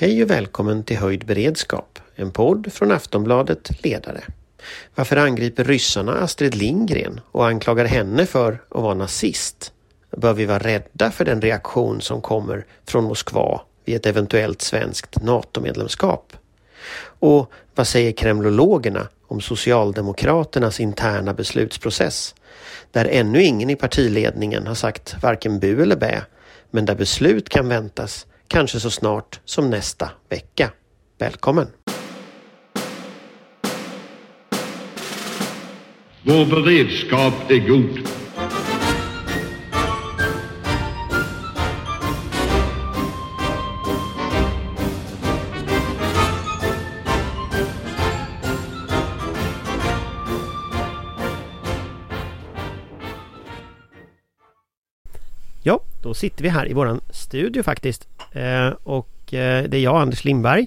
Hej och välkommen till Höjd beredskap, en podd från Aftonbladet Ledare. Varför angriper ryssarna Astrid Lindgren och anklagar henne för att vara nazist? Bör vi vara rädda för den reaktion som kommer från Moskva vid ett eventuellt svenskt NATO-medlemskap? Och vad säger kremlologerna om Socialdemokraternas interna beslutsprocess? Där ännu ingen i partiledningen har sagt varken bu eller bä, men där beslut kan väntas kanske så snart som nästa vecka. Välkommen! Vår beredskap är god. Då sitter vi här i våran studio faktiskt. Eh, och eh, det är jag, Anders Lindberg.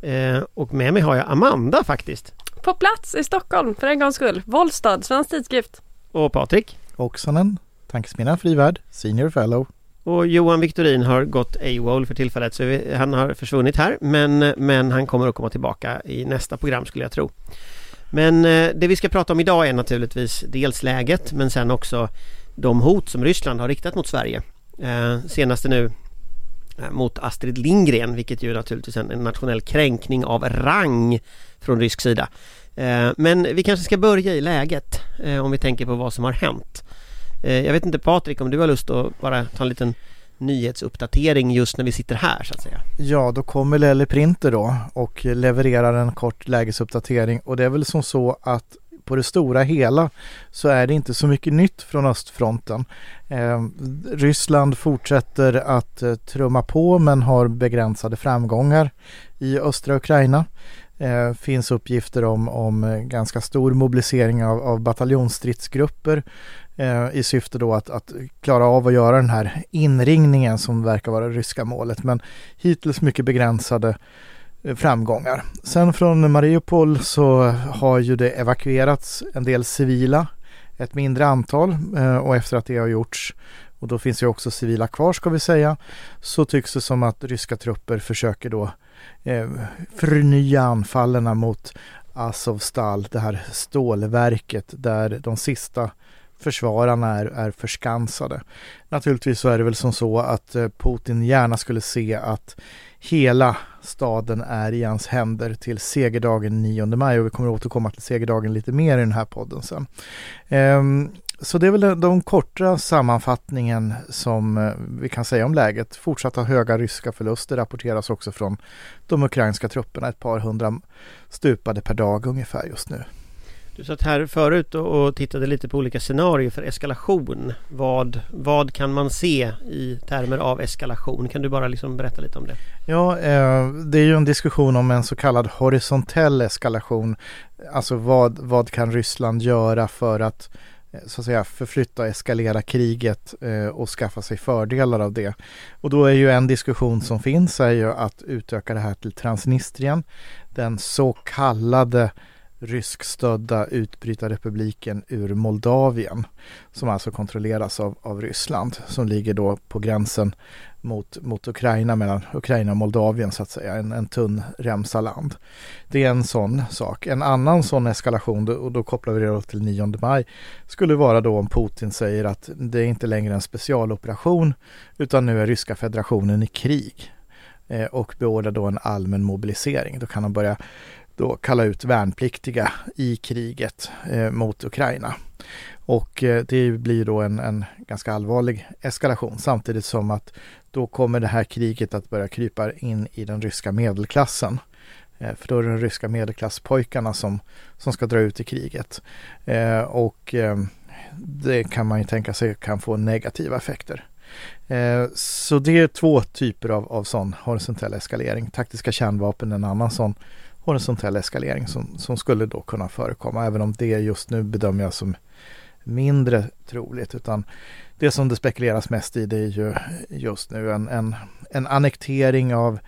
Eh, och med mig har jag Amanda faktiskt. På plats i Stockholm för en gångs skull. Vollstad, Svensk Tidskrift. Och Patrik. Oksanen, Tankesmedjan Frivärd, Senior Fellow. Och Johan Viktorin har gått AWOL för tillfället så vi, han har försvunnit här men, men han kommer att komma tillbaka i nästa program skulle jag tro. Men eh, det vi ska prata om idag är naturligtvis dels läget men sen också de hot som Ryssland har riktat mot Sverige. Eh, senaste nu eh, mot Astrid Lindgren vilket ju naturligtvis är en, nationell kränkning av rang från rysk sida. Eh, men vi kanske ska börja i läget eh, om vi tänker på vad som har hänt. Eh, jag vet inte Patrik om du har lust att bara ta en liten nyhetsuppdatering just när vi sitter här så att säga. Ja, då kommer Lelle Printer då och levererar en kort lägesuppdatering och det är väl som så att på det stora hela så är det inte så mycket nytt från östfronten. Eh, Ryssland fortsätter att eh, trumma på men har begränsade framgångar i östra Ukraina. Eh, finns uppgifter om, om eh, ganska stor mobilisering av, av bataljonsstridsgrupper eh, i syfte då att, att klara av att göra den här inringningen som verkar vara det ryska målet. Men hittills mycket begränsade eh, Eh, framgångar. Sen från Mariupol så har ju det evakuerats en del civila, ett mindre antal eh, och efter att det har gjorts och då finns ju också civila kvar ska vi säga, så tycks det som att ryska trupper försöker då eh, förnya anfallen mot Azovstal, det här stålverket där de sista försvararna är, är förskansade. Naturligtvis så är det väl som så att eh, Putin gärna skulle se att hela staden är i hans händer till segerdagen 9 maj och vi kommer återkomma till segerdagen lite mer i den här podden sen. Ehm, så det är väl den korta sammanfattningen som eh, vi kan säga om läget. Fortsatta höga ryska förluster rapporteras också från de ukrainska trupperna. Ett par hundra stupade per dag ungefär just nu. Du satt här förut och tittade lite på olika scenarier för eskalation. Vad, vad kan man se i termer av eskalation? Kan du bara liksom berätta lite om det? Ja, eh, det är ju en diskussion om en så kallad horisontell eskalation. Alltså vad, vad kan Ryssland göra för att eh, så att säga förflytta och eskalera kriget eh, och skaffa sig fördelar av det. Och då är ju en diskussion som finns är ju att utöka det här till Transnistrien, den så kallade ryskstödda utbrytarrepubliken ur Moldavien som alltså kontrolleras av, av Ryssland som ligger då på gränsen mot, mot Ukraina mellan Ukraina och Moldavien så att säga, en, en tunn remsa land. Det är en sån sak. En annan sån eskalation, och då kopplar vi det till 9 maj, skulle vara då om Putin säger att det är inte längre en specialoperation utan nu är ryska federationen i krig eh, och beordrar då en allmän mobilisering. Då kan han börja då kalla ut värnpliktiga i kriget eh, mot Ukraina. Och eh, det blir då en, en, ganska allvarlig eskalation samtidigt som att då kommer det här kriget att börja krypa in i den ryska medelklassen. Eh, för då är det de ryska medelklasspojkarna som, som ska dra ut i kriget. Eh, och eh, det kan man ju tänka sig kan få negativa effekter. Eh, så det är två typer av, av sån horisontell eskalering. Taktiska kärnvapen är en annan sån horisontell eskalering som, som skulle då kunna förekomma. Även om det just nu bedömer jag som mindre troligt. Utan det som det spekuleras mest i det är ju just nu en, en, en annektering av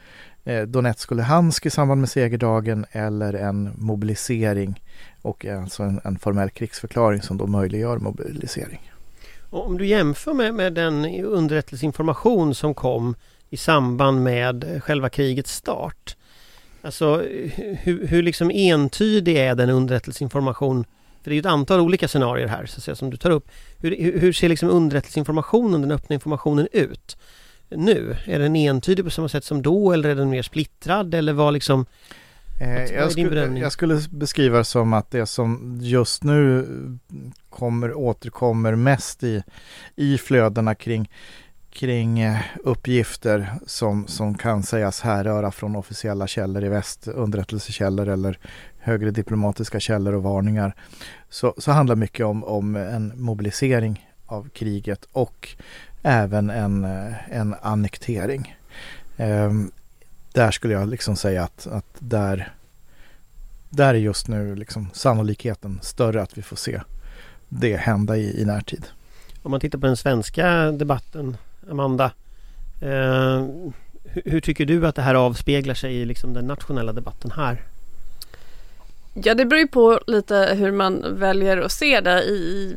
eh, Donetsk och Luhansk i samband med segerdagen eller en mobilisering och alltså en, en formell krigsförklaring som då möjliggör mobilisering. Om du jämför med, med den underrättelseinformation som kom i samband med själva krigets start. Alltså hur, hur liksom entydig är den underrättelseinformation för det är ju ett antal olika scenarier här så att säga, som du tar upp. Hur, hur ser liksom underrättelseinformationen, den öppna informationen ut nu? Är den entydig på samma sätt som då eller är den mer splittrad eller vad liksom Eh, jag, skulle, jag, skulle, beskriva det som att det som just nu kommer, återkommer mest i, i flödena kring, kring eh, uppgifter som, som kan sägas härröra från officiella källor i väst, underrättelsekällor eller högre diplomatiska källor och varningar. Så, så handlar mycket om, om en mobilisering av kriget och även en, eh, en annektering. Ehm, där skulle jag liksom säga att, att där, där är just nu liksom sannolikheten större att vi får se det hända i, i närtid. Om man tittar på den svenska debatten, Amanda. Eh, hur, hur, tycker du att det här avspeglar sig i liksom den nationella debatten här? Ja, det beror ju på lite hur man väljer att se det i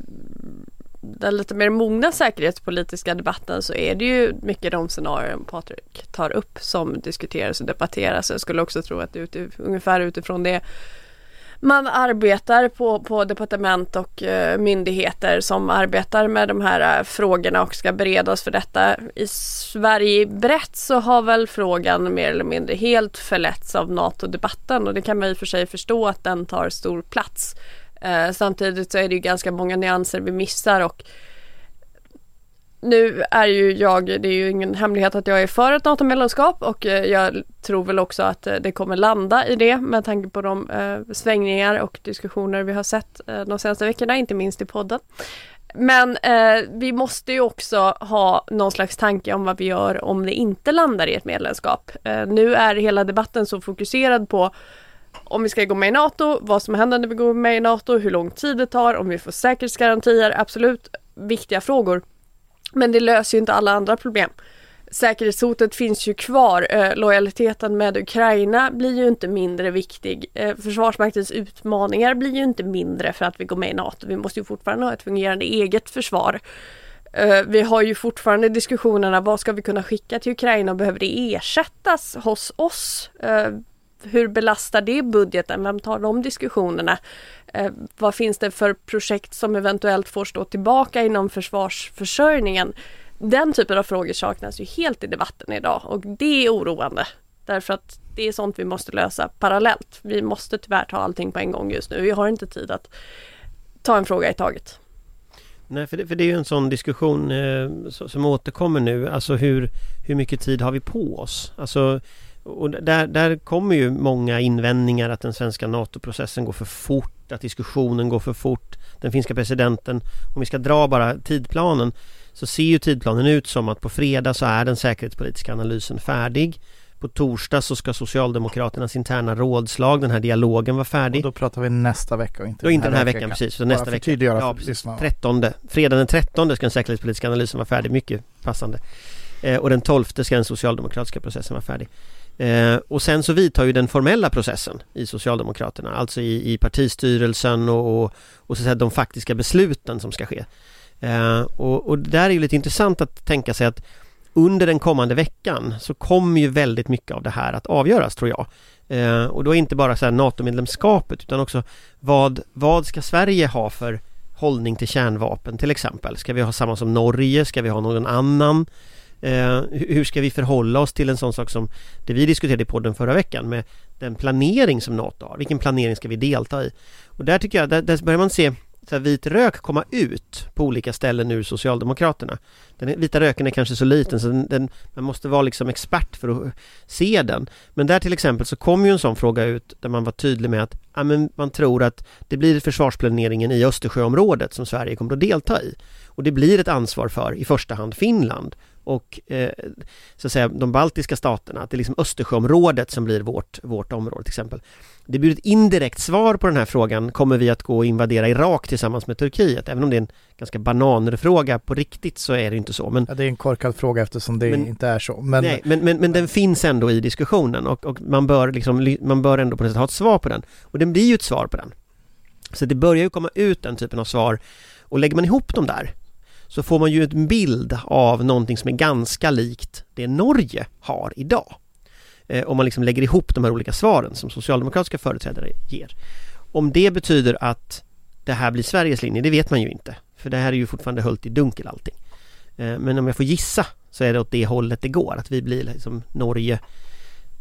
den lite mer mogna säkerhetspolitiska debatten så är det ju mycket de scenarion Patrik tar upp som diskuteras och debatteras. Jag skulle också tro att det är ungefär utifrån det man arbetar på, på departement och eh, myndigheter som arbetar med de här eh, frågorna och ska beredas för detta. I Sverige brett så har väl frågan mer eller mindre helt förletts av NATO-debatten och det kan man i och för sig förstå att den tar stor plats. Eh, samtidigt så är det ju ganska många nyanser vi missar och nu är ju jag, det är ju ingen hemlighet att jag är för ett NATO-medlemskap och eh, jag tror väl också att eh, det kommer landa i det med tanke på de eh, svängningar och diskussioner vi har sett eh, de senaste veckorna, inte minst i podden. Men eh, vi måste ju också ha någon slags tanke om vad vi gör om det inte landar i ett medlemskap. Eh, nu är hela debatten så fokuserad på om vi ska gå med i NATO, vad som händer när vi går med i NATO, hur lång tid det tar, om vi får säkerhetsgarantier, absolut viktiga frågor. Men det löser ju inte alla andra problem. Säkerhetshotet finns ju kvar. Eh, lojaliteten med Ukraina blir ju inte mindre viktig. Eh, Försvarsmaktens utmaningar blir ju inte mindre för att vi går med i NATO. Vi måste ju fortfarande ha ett fungerande eget försvar. Eh, vi har ju fortfarande diskussionerna, vad ska vi kunna skicka till Ukraina och behöver det ersättas hos oss? Eh, hur belastar det budgeten? Vem tar de diskussionerna? Eh, vad finns det för projekt som eventuellt får stå tillbaka inom försvarsförsörjningen? Den typen av frågor saknas ju helt i debatten idag och det är oroande. Därför att det är sånt vi måste lösa parallellt. Vi måste tyvärr ta allting på en gång just nu. Vi har inte tid att ta en fråga i taget. Nej, för det, för det är ju en sån diskussion eh, som återkommer nu. Alltså hur, hur mycket tid har vi på oss? Alltså och där, där kommer ju många invändningar att den svenska NATO-processen går för fort, att diskussionen går för fort. Den finska presidenten, om vi ska dra bara tidplanen, så ser ju tidplanen ut som att på fredag så är den säkerhetspolitiska analysen färdig. På torsdag så ska Socialdemokraternas interna rådslag, den här dialogen vara färdig. Och då pratar vi nästa vecka och inte och den här, den här veckan. veckan. precis. Så nästa vecka. Ja, precis. 13. Fredag den 13 ska den säkerhetspolitiska analysen vara färdig, mycket passande. Eh, och den 12 ska den socialdemokratiska processen vara färdig. Eh, och sen så vidtar ju den formella processen i Socialdemokraterna, alltså i, i partistyrelsen och, och, och så att säga, de faktiska besluten som ska ske. Eh, och, och där är ju lite intressant att tänka sig att under den kommande veckan så kommer ju väldigt mycket av det här att avgöras tror jag. Eh, och då inte bara så här NATO-medlemskapet utan också vad, vad ska Sverige ha för hållning till kärnvapen till exempel? Ska vi ha samma som Norge? Ska vi ha någon annan? Eh, hur ska vi förhålla oss till en sån sak som det vi diskuterade i podden förra veckan med den planering som NATO har? Vilken planering ska vi delta i? Och där tycker jag, där, där börjar man se så här, vit rök komma ut på olika ställen ur Socialdemokraterna. Den vita röken är kanske så liten så den, den, man måste vara liksom expert för att se den. Men där till exempel så kom ju en sån fråga ut där man var tydlig med att ja, men man tror att det blir försvarsplaneringen i Östersjöområdet som Sverige kommer att delta i. Och det blir ett ansvar för i första hand Finland och eh, så att säga de baltiska staterna, att det är liksom Östersjöområdet som blir vårt, vort område till exempel. Det blir ett indirekt svar på den här frågan, kommer vi att gå och invadera Irak tillsammans med Turkiet? Även om det är en ganska bananfråga på riktigt så är det inte så. Men, ja, det är en korkad fråga eftersom det men, inte är så. Men, nej, men, men, men den finns ändå i diskussionen och, och man, bör liksom, man bör ändå på något sätt ha ett svar på den. Och det blir ju ett svar på den. Så det börjar ju komma ut den typen av svar och lägger man ihop dem där så får man ju en bild av någonting som är ganska likt det Norge har idag. Eh, om man liksom lägger ihop de här olika svaren som socialdemokratiska företrädare ger. Om det betyder att det här blir Sveriges linje, det vet man ju inte. För det här är ju fortfarande höljt i dunkel allting. Eh, men om jag får gissa så är det åt det hållet det går, att vi blir liksom Norge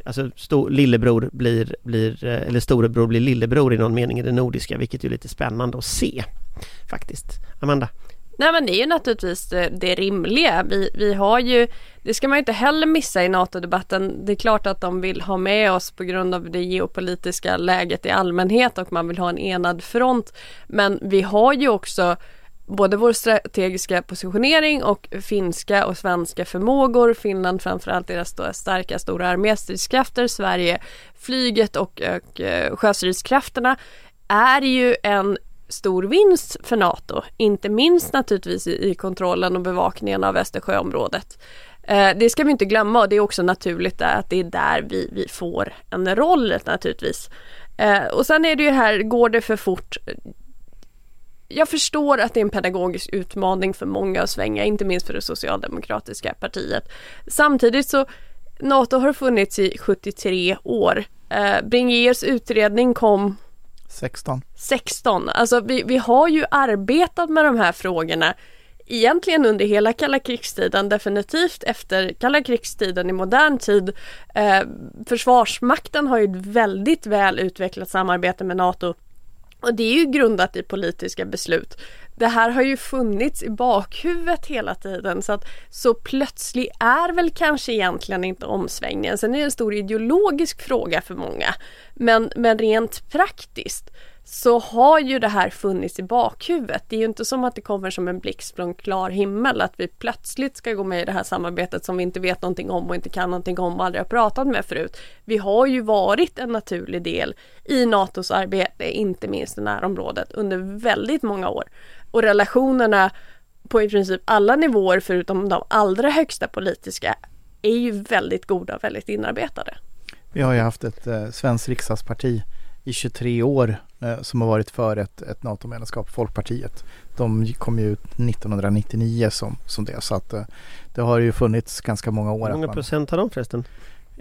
Alltså stor, lillebror blir, blir, eh, eller storebror blir lillebror i någon mening i det nordiska, vilket är lite spännande att se faktiskt. Amanda? Nej men det är ju naturligtvis det, det rimliga. Vi, vi har ju, det ska man inte heller missa i NATO-debatten. Det är klart att de vill ha med oss på grund av det geopolitiska läget i allmänhet och man vill ha en enad front. Men vi har ju också både vår strategiska positionering och finska och svenska förmågor. Finland framförallt deras starka stora arméstridskrafter. Sverige flyget och, och eh, sjöstridskrafterna är ju en stor vinst för NATO. Inte minst naturligtvis i, i kontrollen och bevakningen av Östersjöområdet. Eh, det ska vi inte glömma och det är också naturligt att det är där vi, vi får en roll naturligtvis. Eh, och sen är det ju här, går det för fort? Jag förstår att det är en pedagogisk utmaning för många att svänga, inte minst för det socialdemokratiska partiet. Samtidigt så NATO har funnits i 73 år. Eh, Bringers utredning kom 16. 16. Alltså vi, vi har ju arbetat med de här frågorna egentligen under hela kalla krigstiden, definitivt efter kalla krigstiden i modern tid. Eh, Försvarsmakten har ju ett väldigt väl utvecklat samarbete med NATO och det är ju grundat i politiska beslut. Det här har ju funnits i bakhuvudet hela tiden så att så plötslig är väl kanske egentligen inte omsvängningen. Sen är det en stor ideologisk fråga för många. Men, men rent praktiskt så har ju det här funnits i bakhuvudet. Det är ju inte som att det kommer som en blixt från klar himmel att vi plötsligt ska gå med i det här samarbetet som vi inte vet någonting om och inte kan någonting om och aldrig har pratat med förut. Vi har ju varit en naturlig del i NATOs arbete, inte minst i närområdet, under väldigt många år. Och relationerna på i princip alla nivåer förutom de allra högsta politiska är ju väldigt goda och väldigt inarbetade. Vi har ju haft ett eh, svenskt riksdagsparti i 23 år eh, som har varit för ett, ett NATO-medlemskap, Folkpartiet. De kom ju ut 1999 som, som det så att eh, det har ju funnits ganska många år. Hur många man, procent har de förresten?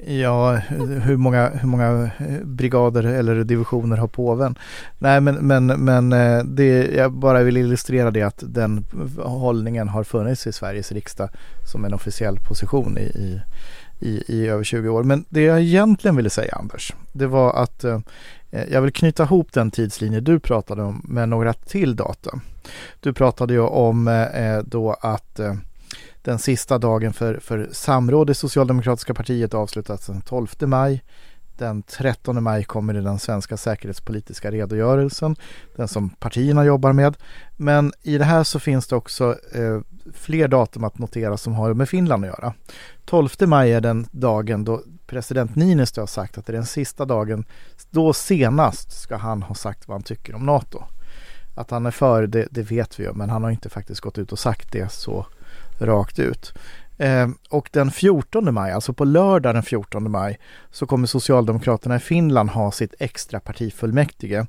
Ja, hur många, hur många eh, brigader eller divisioner har påven? Nej men, men, men eh, det, jag bara vill illustrera det att den hållningen har funnits i Sveriges riksdag som en officiell position i, i i, i över 20 år. Men det jag egentligen ville säga Anders, det var att eh, Eh, jag vill knyta ihop den tidslinje du pratade om med några till data. Du pratade ju om eh, eh, då att den sista dagen för, för samråd i Socialdemokratiska partiet avslutas den 12 maj. Den 13 maj kommer den svenska säkerhetspolitiska redogörelsen, den som partierna jobbar med. Men i det här så finns det också eh, fler datum att notera som har med Finland att göra. 12 maj är den dagen då president Niinistö har sagt att det är den sista dagen, då senast ska han ha sagt vad han tycker om NATO. Att han är för det, det vet vi ju, men han har inte faktiskt gått ut och sagt det så rakt ut. Eh, och den 14 maj, alltså på lördag den 14 maj, så kommer Socialdemokraterna i Finland ha sitt extra partifullmäktige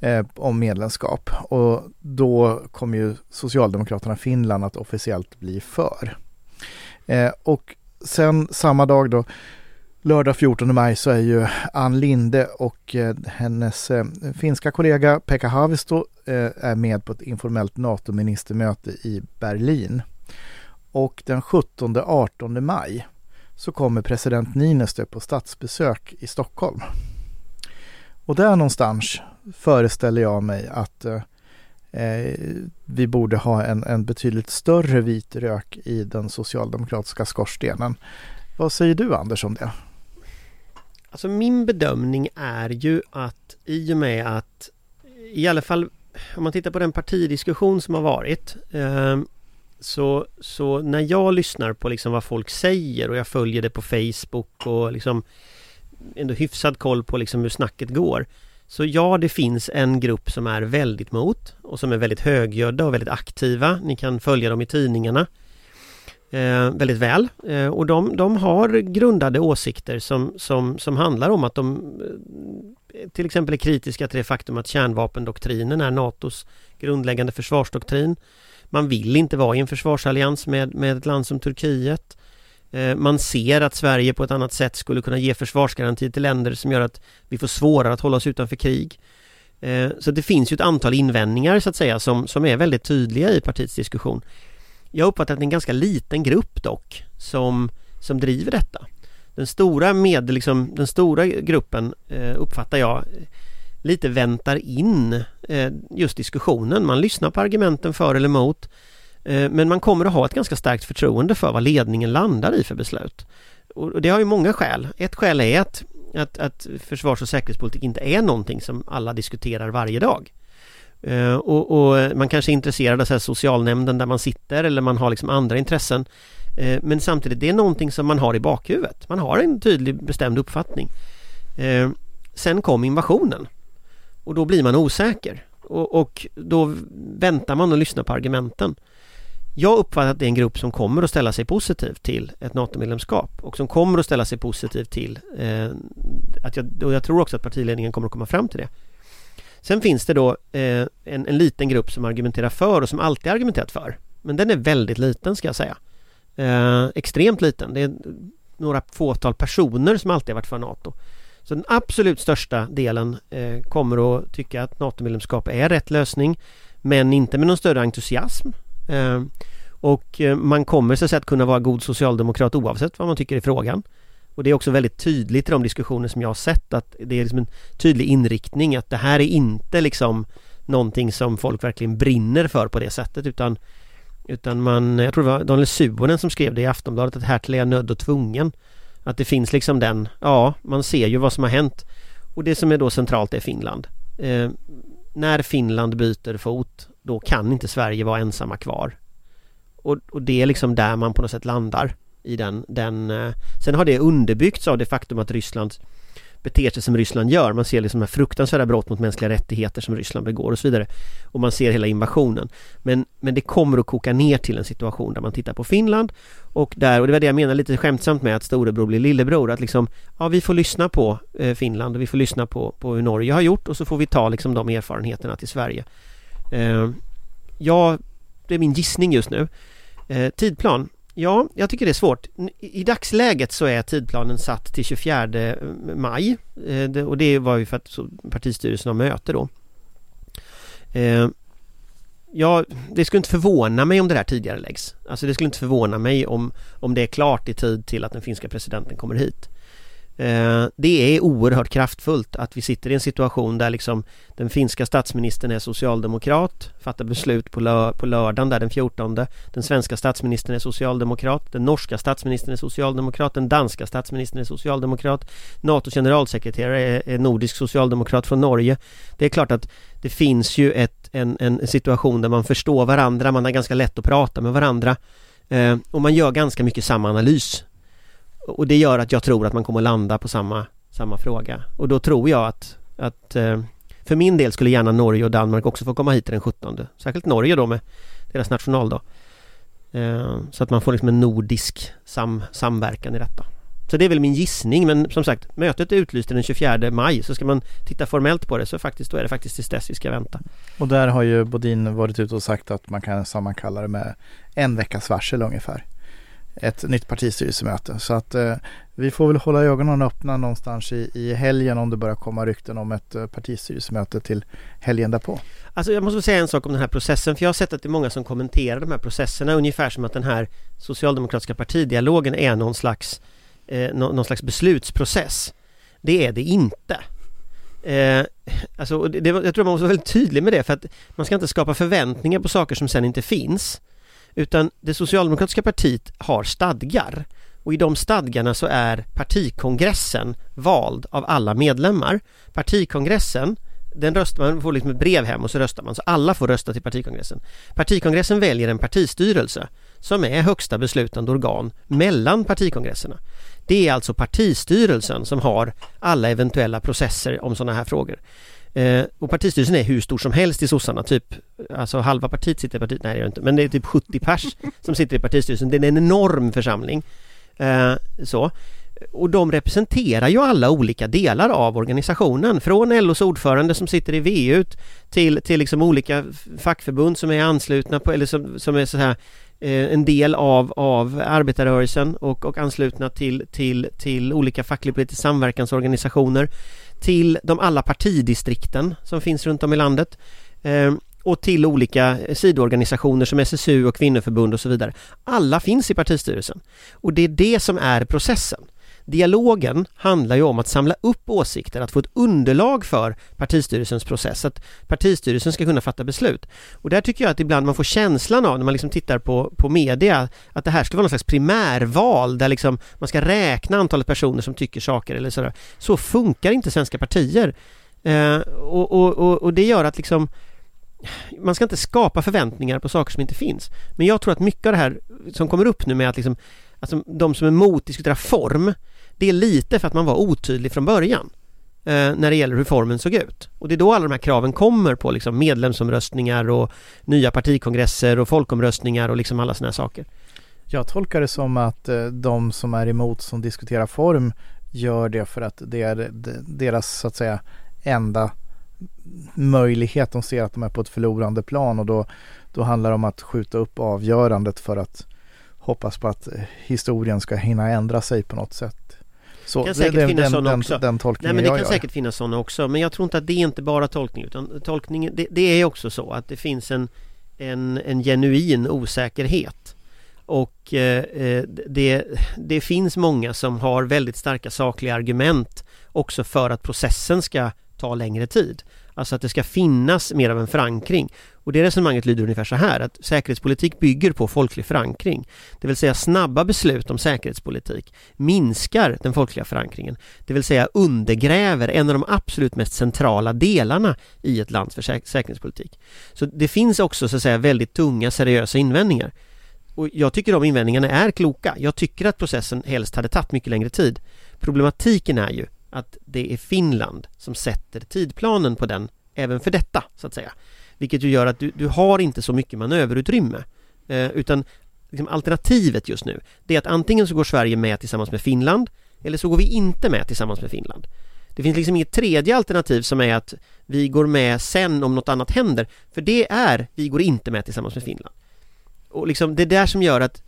eh, om medlemskap. Och då kommer ju Socialdemokraterna i Finland att officiellt bli för. Eh, och sen samma dag då, lördag 14 maj, så är ju Ann Linde och eh, hennes eh, finska kollega Pekka Haavisto eh, är med på ett informellt NATO-ministermöte i Berlin. Och den 17-18 maj så kommer president Niinistö på statsbesök i Stockholm. Och där någonstans föreställer jag mig att eh, vi borde ha en, en betydligt större vit rök i den socialdemokratiska skorstenen. Vad säger du Anders om det? Alltså min bedömning är ju att i och med att i alla fall om man tittar på den partidiskussion som har varit eh, så, så när jag lyssnar på liksom vad folk säger och jag följer det på Facebook och liksom ändå hyfsad koll på liksom hur snacket går. Så ja, det finns en grupp som är väldigt mot och som är väldigt högljudda och väldigt aktiva. Ni kan följa dem i tidningarna eh, väldigt väl. Eh, och de, de har grundade åsikter som, som, som handlar om att de eh, till exempel är kritiska till det faktum att kärnvapendoktrinen är NATOs grundläggande försvarsdoktrin. Man vill inte vara i en försvarsallians med, med ett land som Turkiet. Eh, man ser att Sverige på ett annat sätt skulle kunna ge försvarsgaranti till länder som gör att vi får svårare att hålla oss utanför krig. Eh, så det finns ju ett antal invändningar så att säga som, som är väldigt tydliga i partiets diskussion. Jag uppfattar att det är en ganska liten grupp dock som, som driver detta. Den stora, med, liksom, den stora gruppen eh, uppfattar jag lite väntar in eh, just diskussionen. Man lyssnar på argumenten för eller emot. Eh, men man kommer att ha ett ganska starkt förtroende för vad ledningen landar i för beslut. Och det har ju många skäl. Ett skäl är att, att, att försvars och säkerhetspolitik inte är någonting som alla diskuterar varje dag. Eh, och, och, eh, man kanske är intresserad av så socialnämnden där man sitter eller man har liksom andra intressen. Eh, men samtidigt, det är någonting som man har i bakhuvudet. Man har en tydlig bestämd uppfattning. Sen kom invasionen. Och då blir man osäker. Och, och då väntar man och lyssnar på argumenten. Jag uppfattar att det är en grupp som kommer att ställa sig positiv till ett NATO-medlemskap och som kommer att ställa sig positiv till eh, att jag, och jag tror också att partiledningen kommer att komma fram till det. Sen finns det då eh, en, en, liten grupp som argumenterar för och som alltid argumenterat för. Men den är väldigt liten ska jag säga. Eh, extremt liten. Det är några fåtal personer som alltid har varit för NATO. Så den absolut största delen eh, kommer att tycka att NATO-medlemskap är rätt lösning men inte med någon större entusiasm. Eh, och eh, man kommer så att, säga, att kunna vara god socialdemokrat oavsett vad man tycker i frågan. Och det är också väldigt tydligt i de diskussioner som jag har sett att det är liksom en tydlig inriktning att det här är inte liksom någonting som folk verkligen brinner för på det sättet utan utan man, jag tror det var Daniel Suonen som skrev det i Aftonbladet att härtill är jag nödd och tvungen. Att det finns liksom den, ja man ser ju vad som har hänt. Och det som är då centralt är Finland. Eh, när Finland byter fot då kan inte Sverige vara ensamma kvar. Och, och det är liksom där man på något sätt landar i den, den eh, Sen har det underbyggts av det faktum att Ryssland beter sig som Ryssland gör. Man ser liksom här fruktansvärda brott mot mänskliga rättigheter som Ryssland begår och så vidare. Och man ser hela invasionen. Men, men det kommer att koka ner till en situation där man tittar på Finland och där, och det var det jag menade lite skämtsamt med att storebror blir lillebror. Att liksom, ja vi får lyssna på eh, Finland och vi får lyssna på, på hur Norge har gjort och så får vi ta liksom de erfarenheterna till Sverige. Eh, ja, det är min gissning just nu. Eh, tidplan. Ja, jag tycker det är svårt. I dagsläget så är tidplanen satt till 24 eh, maj eh, och det var ju för att partistyrelsen har möte då. Eh, ja, det skulle inte förvåna mig om det där tidigare läggs. Alltså det skulle inte förvåna mig om, om det är klart i tid till att den finska presidenten kommer hit. Eh, det är oerhört kraftfullt att vi sitter i en situation där liksom den finska statsministern är socialdemokrat, fattar beslut på, lö på lördagen där den 14. Den svenska statsministern är socialdemokrat, den norska statsministern är socialdemokrat, den danska statsministern är socialdemokrat, NATOs generalsekreterare är, är nordisk socialdemokrat från Norge. Det är klart att det finns ju ett, en, en situation där man förstår varandra, man har ganska lätt att prata med varandra eh, och man gör ganska mycket samma analys och det gör att jag tror att man kommer landa på samma, samma fråga. Och då tror jag att, att eh, för min del skulle gärna Norge och Danmark också få komma hit den 17. Särskilt Norge då med deras nationaldag. Eh, så att man får liksom en nordisk sam, samverkan i detta. Så det är väl min gissning men som sagt mötet är utlyst den 24 maj så ska man titta formellt på det så faktiskt då är det faktiskt tills dess vi ska vänta. Och där har ju Bodin varit ute och sagt att man kan sammankalla det med en veckas varsel ungefär ett nytt partistyrelsemöte. Så att eh, vi får väl hålla ögonen öppna någonstans i, i helgen om det börjar komma rykten om ett eh, partistyrelsemöte till helgen därpå. Alltså jag måste säga en sak om den här processen för jag har sett att det är många som kommenterar de här processerna ungefär som att den här socialdemokratiska partidialogen är någon slags, eh, någon, någon slags beslutsprocess. Det är det inte. Eh, alltså, det, det, jag tror man måste vara väldigt tydlig med det för att man ska inte skapa förväntningar på saker som sen inte finns. Utan det socialdemokratiska partiet har stadgar och i de stadgarna så är partikongressen vald av alla medlemmar. Partikongressen den röstar man, får liksom ett brev hem och så röstar man, så alla får rösta till partikongressen. Partikongressen väljer en partistyrelse som är högsta beslutande organ mellan partikongresserna. Det är alltså partistyrelsen som har alla eventuella processer om sådana här frågor. Eh, och partistyrelsen är hur stor som helst i sossarna, typ Alltså halva partiet sitter i partiet, nej det gör inte, men det är typ 70 pers som sitter i partistyrelsen. Det är en enorm församling. Eh, så. Och de representerar ju alla olika delar av organisationen. Från LOs ordförande som sitter i VU till, till liksom olika fackförbund som är anslutna på, eller som, som är så här eh, en del av, av arbetarrörelsen och, och anslutna till, till, till olika facklig-politiska samverkansorganisationer till de alla partidistrikten som finns runt om i landet eh, och till olika sidoorganisationer som SSU och kvinnoförbund och så vidare. Alla finns i partistyrelsen och det är det som är processen. Dialogen handlar ju om att samla upp åsikter, att få ett underlag för partistyrelsens process, att partistyrelsen ska kunna fatta beslut. Och där tycker jag att ibland man får känslan av när man liksom tittar på, på media att det här skulle vara någon slags primärval där liksom man ska räkna antalet personer som tycker saker eller sådär. Så funkar inte svenska partier. Eh, och, och, och, och det gör att liksom man ska inte skapa förväntningar på saker som inte finns. Men jag tror att mycket av det här som kommer upp nu med att liksom, alltså de som är emot diskutera form, det är lite för att man var otydlig från början eh, när det gäller hur formen såg ut. Och det är då alla de här kraven kommer på liksom medlemsomröstningar och nya partikongresser och folkomröstningar och liksom alla sådana här saker. Jag tolkar det som att eh, de som är emot som diskuterar form gör det för att det är deras så att säga enda möjlighet. De ser att de är på ett förlorande plan och då, då handlar det om att skjuta upp avgörandet för att hoppas på att eh, historien ska hinna ändra sig på något sätt. Så, det kan säkert den, finnas sådana också. Den, den Nej men det kan gör. säkert finnas sådana också. Men jag tror inte att det är inte bara tolkning utan tolkningen, det, det är också så att det finns en, en, en genuin osäkerhet. Och eh, eh, det, det finns många som har väldigt starka sakliga argument också för att processen ska ta längre tid. Alltså att det ska finnas mer av en förankring. Och det resonemanget lyder ungefär så här att säkerhetspolitik bygger på folklig förankring. Det vill säga snabba beslut om säkerhetspolitik minskar den folkliga förankringen. Det vill säga undergräver en av de absolut mest centrala delarna i ett lands säkerhetspolitik. Så det finns också så att säga väldigt tunga seriösa invändningar. Och jag tycker de invändningarna är kloka. Jag tycker att processen helst hade tagit mycket längre tid. Problematiken är ju att det är Finland som sätter tidplanen på den även för detta så att säga. Vilket ju gör att du, du har inte så mycket manöverutrymme eh, utan liksom alternativet just nu det är att antingen så går Sverige med tillsammans med Finland eller så går vi inte med tillsammans med Finland. Det finns liksom inget tredje alternativ som är att vi går med sen om något annat händer för det är vi går inte med tillsammans med Finland. Och liksom det är där som gör att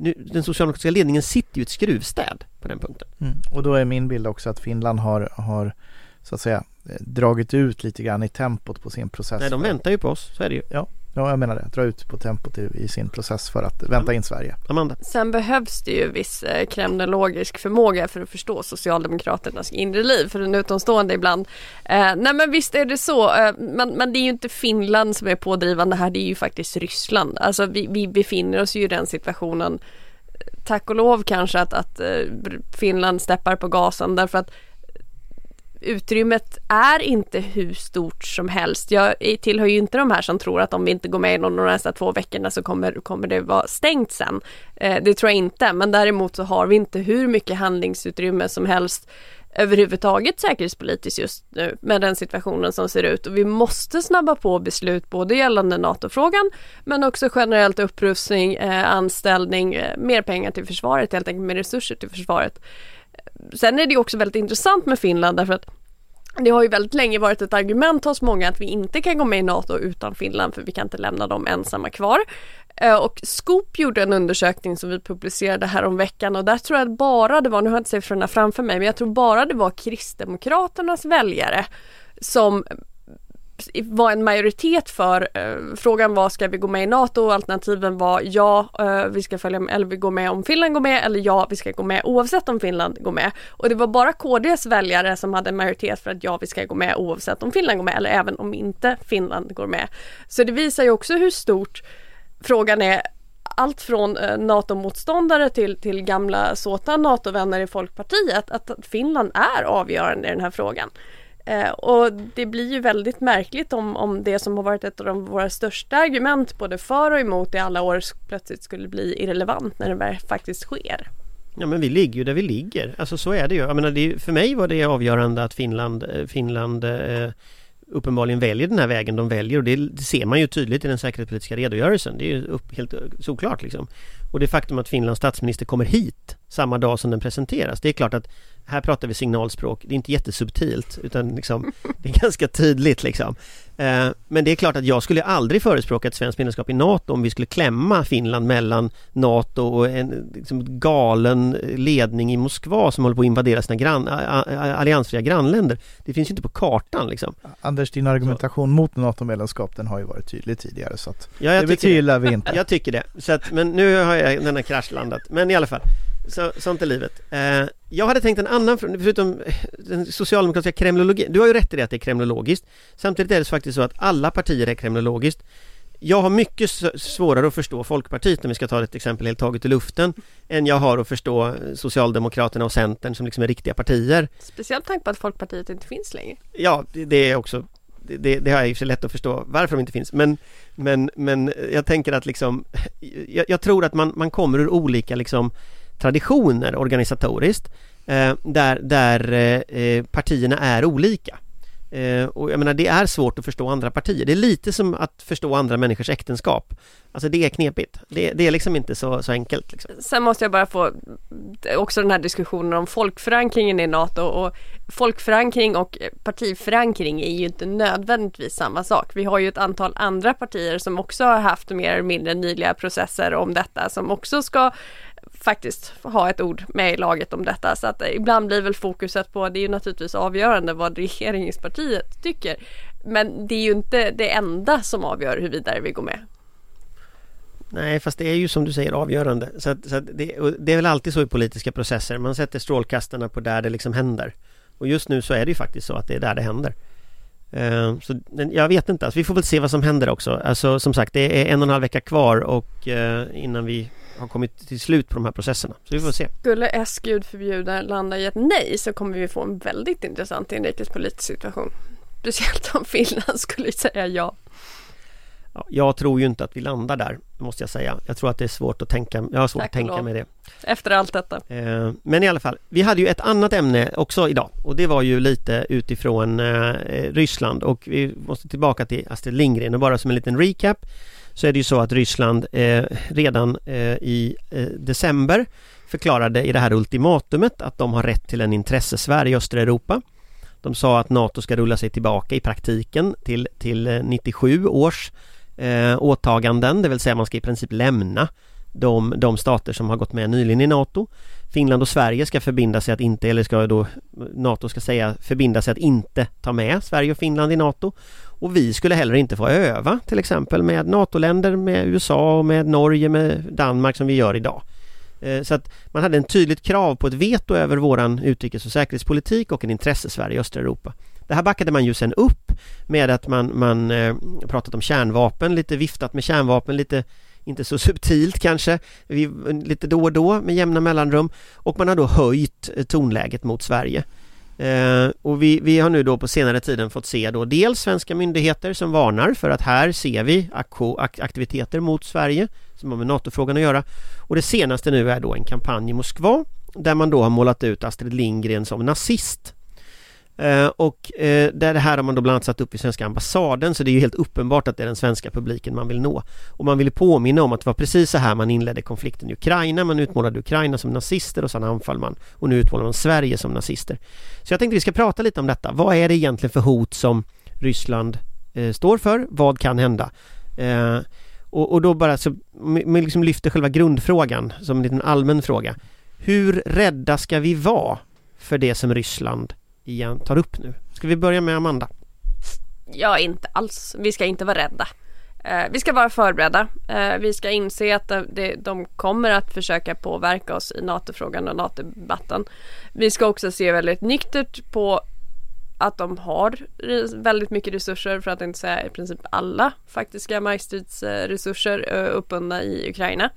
nu, den socialdemokratiska ledningen sitter ju ett skruvstäd på den punkten. Mm. Och då är min bild också att Finland har, har så att säga dragit ut lite grann i tempot på sin process. Nej, de väntar ju på oss, så är det ju. Ja, ja jag menar det. Dra ut på tempot i, i sin process för att vänta in Sverige. Amanda? Sen behövs det ju viss eh, kremnologisk förmåga för att förstå Socialdemokraternas inre liv för en utomstående ibland. Eh, nej men visst är det så, eh, men, men det är ju inte Finland som är pådrivande här, det är ju faktiskt Ryssland. Alltså vi, vi befinner oss ju i den situationen tack och lov kanske att, att eh, Finland steppar på gasen därför att utrymmet är inte hur stort som helst. Jag tillhör ju inte de här som tror att om vi inte går med inom de nästa två veckorna så kommer, kommer det vara stängt sen. Eh, det tror jag inte, men däremot så har vi inte hur mycket handlingsutrymme som helst överhuvudtaget säkerhetspolitiskt just nu med den situationen som ser ut och vi måste snabba på beslut både gällande NATO-frågan men också generellt upprustning, eh, anställning, eh, mer pengar till försvaret helt enkelt, mer resurser till försvaret. Sen är det också väldigt intressant med Finland därför att det har ju väldigt länge varit ett argument hos många att vi inte kan gå med i NATO utan Finland för vi kan inte lämna dem ensamma kvar. Eh, och Scoop gjorde en undersökning som vi publicerade här om veckan och där tror jag att bara det var, nu har jag inte siffrorna framför mig, men jag tror bara det var Kristdemokraternas väljare som var en majoritet för. Eh, frågan var ska vi gå med i NATO? Alternativen var ja, eh, vi ska följa med, eller vi går med om Finland går med eller ja, vi ska gå med oavsett om Finland går med. Och det var bara KDs väljare som hade en majoritet för att ja, vi ska gå med oavsett om Finland går med eller även om inte Finland går med. Så det visar ju också hur stort frågan är allt från eh, NATO-motståndare till, till gamla såta NATO-vänner i Folkpartiet att Finland är avgörande i den här frågan. Eh, och det blir ju väldigt märkligt om, om det som har varit ett av de, våra största argument både för och emot i alla år plötsligt skulle bli irrelevant när det faktiskt sker. Ja men vi ligger ju där vi ligger, alltså så är det ju. Jag menar, det, för mig var det avgörande att Finland, eh, Finland eh, uppenbarligen väljer den här vägen de väljer och det, det ser man ju tydligt i den säkerhetspolitiska redogörelsen. Det är ju upp, helt eh, såklart liksom. Och det faktum att Finlands statsminister kommer hit samma dag som den presenteras. Det är klart att här pratar vi signalspråk. Det är inte jättesubtilt utan liksom, det är ganska tydligt liksom. Eh, men det är klart att jag skulle aldrig förespråka ett svenskt medlemskap i NATO om vi skulle klämma Finland mellan NATO och en liksom, galen ledning i Moskva som håller på att invadera sina grann, alliansfria grannländer. Det finns ju inte på kartan liksom. Anders, din argumentation så. mot NATO-medlemskap den har ju varit tydlig tidigare så att ja, det betvivlar vi inte. Jag tycker det. Så att, men nu har jag den här kraschlandat. Men i alla fall. Så, sånt är livet. Eh, jag hade tänkt en annan fråga, förutom den socialdemokratiska kremlologin. Du har ju rätt i det att det är kremlologiskt. Samtidigt är det faktiskt så att alla partier är kremlologiskt. Jag har mycket svårare att förstå Folkpartiet, om vi ska ta ett exempel helt taget i luften, än jag har att förstå Socialdemokraterna och Centern som liksom är riktiga partier. Speciellt tanke på att Folkpartiet inte finns längre. Ja, det, är också det, det har jag i och för sig lätt att förstå varför de inte finns men, men, men jag tänker att liksom jag, jag tror att man, man kommer ur olika liksom traditioner organisatoriskt eh, där, där eh, eh, partierna är olika. Eh, och jag menar det är svårt att förstå andra partier. Det är lite som att förstå andra människors äktenskap. Alltså det är knepigt. Det, det är liksom inte så, så enkelt. Liksom. Sen måste jag bara få eh, också den här diskussionen om folkförankringen i NATO och folkförankring och partiförankring är ju inte nödvändigtvis samma sak. Vi har ju ett antal andra partier som också har haft mer eller mindre nyliga processer om detta som också ska faktiskt ha ett ord med i laget om detta. Så att ibland blir väl fokuset på, det är ju naturligtvis avgörande vad regeringspartiet tycker. Men det är ju inte det enda som avgör hur vidare vi går med. Nej, fast det är ju som du säger avgörande. Så, att, så att det, det, är väl alltid så i politiska processer. Man sätter strålkastarna på där det liksom händer. Och just nu så är det ju faktiskt så att det är där det händer. Uh, så jag vet inte, alltså, vi får väl se vad som händer också. Alltså som sagt, det är en och en halv vecka kvar och uh, innan vi har kommit till slut på de här processerna. Så vi får se. Skulle S, gud förbjuda, landa i ett nej så kommer vi få en väldigt intressant inrikespolitisk situation. Speciellt om Finland skulle säga ja. ja. Jag tror ju inte att vi landar där, måste jag säga. Jag tror att det är svåt att tänka, jag har svårt Tack att tänka mig det. Efter allt detta. Eh, men i alla fall, vi hade ju ett annat ämne också idag och det var ju lite utifrån eh, Ryssland och vi måste tillbaka till Astrid Lindgren och bara som en liten recap så är det ju så att Ryssland eh, redan eh, i eh, december förklarade i det här ultimatumet att de har rätt till en intressesfär i östra Europa. De sa att NATO ska rulla sig tillbaka i praktiken till, till eh, 97 års eh, åtaganden, det vill säga man ska i princip lämna de, de stater som har gått med nyligen i NATO. Finland och Sverige ska förbinda sig att inte, eller ska då eh, NATO ska säga förbinda sig att inte ta med Sverige och Finland i NATO. Och vi skulle heller inte få öva till exempel med NATO-länder, med USA och med Norge, med Danmark som vi gör idag. Eh, så att man hade en tydligt krav på ett veto över våran utrikes och säkerhetspolitik och en intressesfär i östra Europa. Det här backade man ju sen upp med att man, man eh, pratat om kärnvapen, lite viftat med kärnvapen, lite inte så subtilt kanske, lite då och då med jämna mellanrum och man har då höjt eh, tonläget mot Sverige. Eh, och vi, vi har nu då på senare tiden fått se då dels svenska myndigheter som varnar för att här ser vi aktiviteter mot Sverige som har med NATO-frågan att göra. Och det senaste nu är då en kampanj i Moskva där man då har målat ut Astrid Lindgren som nazist. Eh, och eh, det här har man då bland annat satt upp i svenska ambassaden så det är ju helt uppenbart att det är den svenska publiken man vill nå. Och man vill påminna om att det var precis så här man inledde konflikten i Ukraina. Man utmålade Ukraina som nazister och sen anfall man. Och nu utmålar man Sverige som nazister. Så jag tänkte vi ska prata lite om detta. Vad är det egentligen för hot som Ryssland eh, står för? Vad kan hända? Eh, och, och, då bara så, man liksom lyfter själva grundfrågan som en liten allmän fråga. Hur rädda ska vi vara för det som Ryssland igen tar upp nu. Ska vi börja med Amanda? Ja, inte alls. Vi ska inte vara rädda. Eh, vi ska vara förberedda. Eh, vi ska inse att de kommer att försöka påverka oss i NATO-frågan och NATO-debatten. Vi ska också se väldigt nyktert på att de har väldigt mycket resurser, för att inte säga i princip alla faktiska markstridsresurser eh, uppbundna i Ukraina.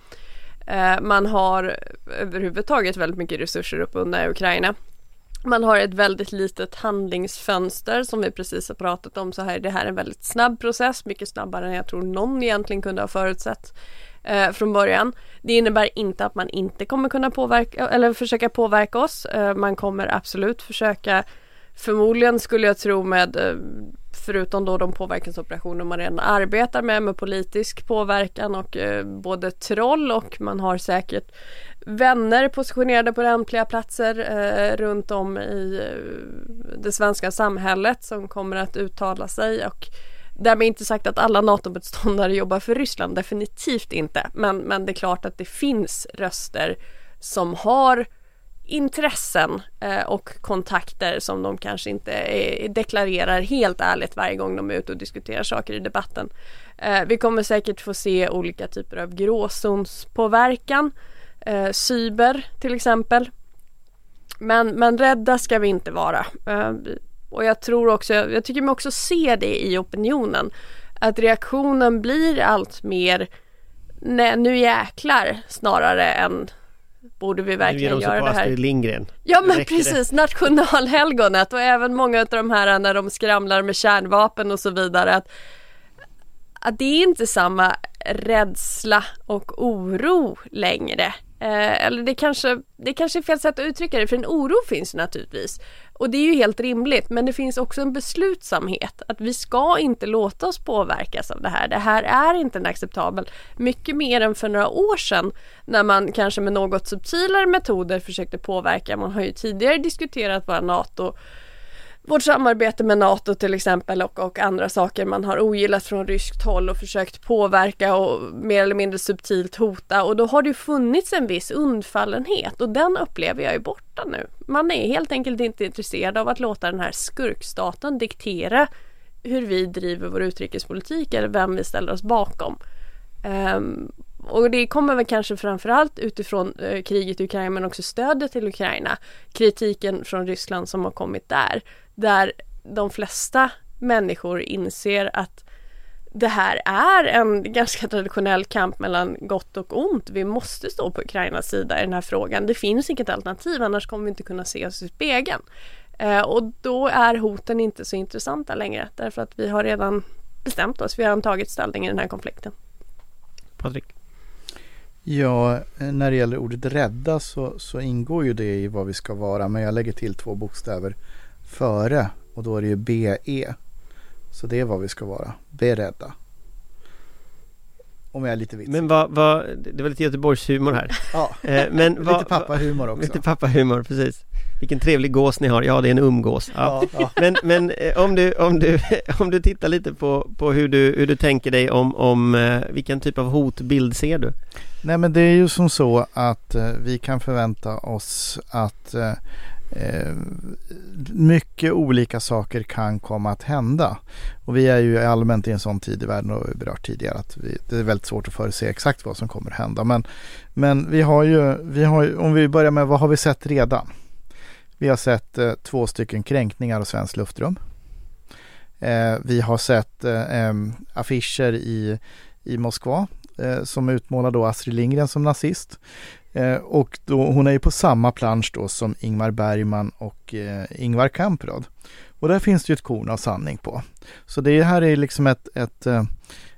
Man har överhuvudtaget väldigt mycket resurser uppbundna i Ukraina. Man har ett väldigt litet handlingsfönster som vi precis har pratat om så här. Det här är en väldigt snabb process, mycket snabbare än jag tror någon egentligen kunde ha förutsett eh, från början. Det innebär inte att man inte kommer kunna påverka eller försöka påverka oss. Eh, man kommer absolut försöka förmodligen skulle jag tro med eh, förutom då de påverkansoperationer man redan arbetar med med politisk påverkan och eh, både troll och man har säkert vänner positionerade på lämpliga platser eh, runt om i eh, det svenska samhället som kommer att uttala sig och Därmed inte sagt att alla NATO-motståndare jobbar för Ryssland, definitivt inte. Men, men det är klart att det finns röster som har intressen eh, och kontakter som de kanske inte är, deklarerar helt ärligt varje gång de är ute och diskuterar saker i debatten. Eh, vi kommer säkert få se olika typer av gråzonspåverkan, eh, cyber till exempel. Men, men rädda ska vi inte vara. Eh, och jag tror också, jag tycker mig också se det i opinionen. Att reaktionen blir allt mer nej, nu jäklar snarare än borde vi verkligen göra det här. Astrid Lindgren. Ja men precis, det. nationalhelgonet och även många av de här när de skramlar med kärnvapen och så vidare. Att, att det är inte samma rädsla och oro längre. Eh, eller det kanske, det kanske är fel sätt att uttrycka det för en oro finns naturligtvis. Och det är ju helt rimligt men det finns också en beslutsamhet att vi ska inte låta oss påverkas av det här. Det här är inte en acceptabel. Mycket mer än för några år sedan när man kanske med något subtilare metoder försökte påverka. Man har ju tidigare diskuterat vad NATO vårt samarbete med NATO till exempel och, och, andra saker man har ogillat från ryskt håll och försökt påverka och mer eller mindre subtilt hota och då har det funnits en viss undfallenhet och den upplever jag är borta nu. Man är helt enkelt inte intresserad av att låta den här skurkstaten diktera hur vi driver vår utrikespolitik eller vem vi ställer oss bakom. Um, och det kommer väl kanske framförallt utifrån eh, kriget i Ukraina men också stödet till Ukraina. Kritiken från Ryssland som har kommit där där de flesta människor inser att det här är en ganska traditionell kamp mellan gott och ont. Vi måste stå på Ukrainas sida i den här frågan. Det finns inget alternativ annars kommer vi inte kunna se oss i spegeln. Eh, och då är hoten inte så intressanta längre därför att vi har redan bestämt oss. Vi har tagit ställning i den här konflikten. Patrik? Ja, när det gäller ordet rädda så, så ingår ju det i vad vi ska vara men jag lägger till två bokstäver före och då är det ju BE. Så det är vad vi ska vara, beredda. Om jag är lite vitsig. Men vad, vad, det var lite Göteborgshumor här. Ja, eh, men lite vad, pappahumor också. Lite pappahumor, precis. Vilken trevlig gås ni har. Ja, det är en umgås. Ja. ja, ja. Men, men eh, om, du, om, du, om du tittar lite på, på hur, du, hur du tänker dig om, om eh, vilken typ av hotbild ser du? Nej men det är ju som så att vi kan förvänta oss att Eh, mycket olika saker kan komma att hända. Och vi är ju allmänt i en sån tid i världen och vi berört tidigare att vi, det är väldigt svårt att förutse exakt vad som kommer att hända. Men, men vi har ju, vi har, om vi börjar med vad har vi sett redan? Vi har sett eh, två stycken kränkningar av svenskt luftrum. Eh, vi har sett eh, affischer i, i Moskva eh, som utmålar då Astrid Lindgren som nazist. Eh, och då, hon är ju på samma plansch då som Ingmar Bergman och eh, Ingvar Kamprad. Och där finns det ju ett korn av sanning på. Så det här är liksom ett, ett eh,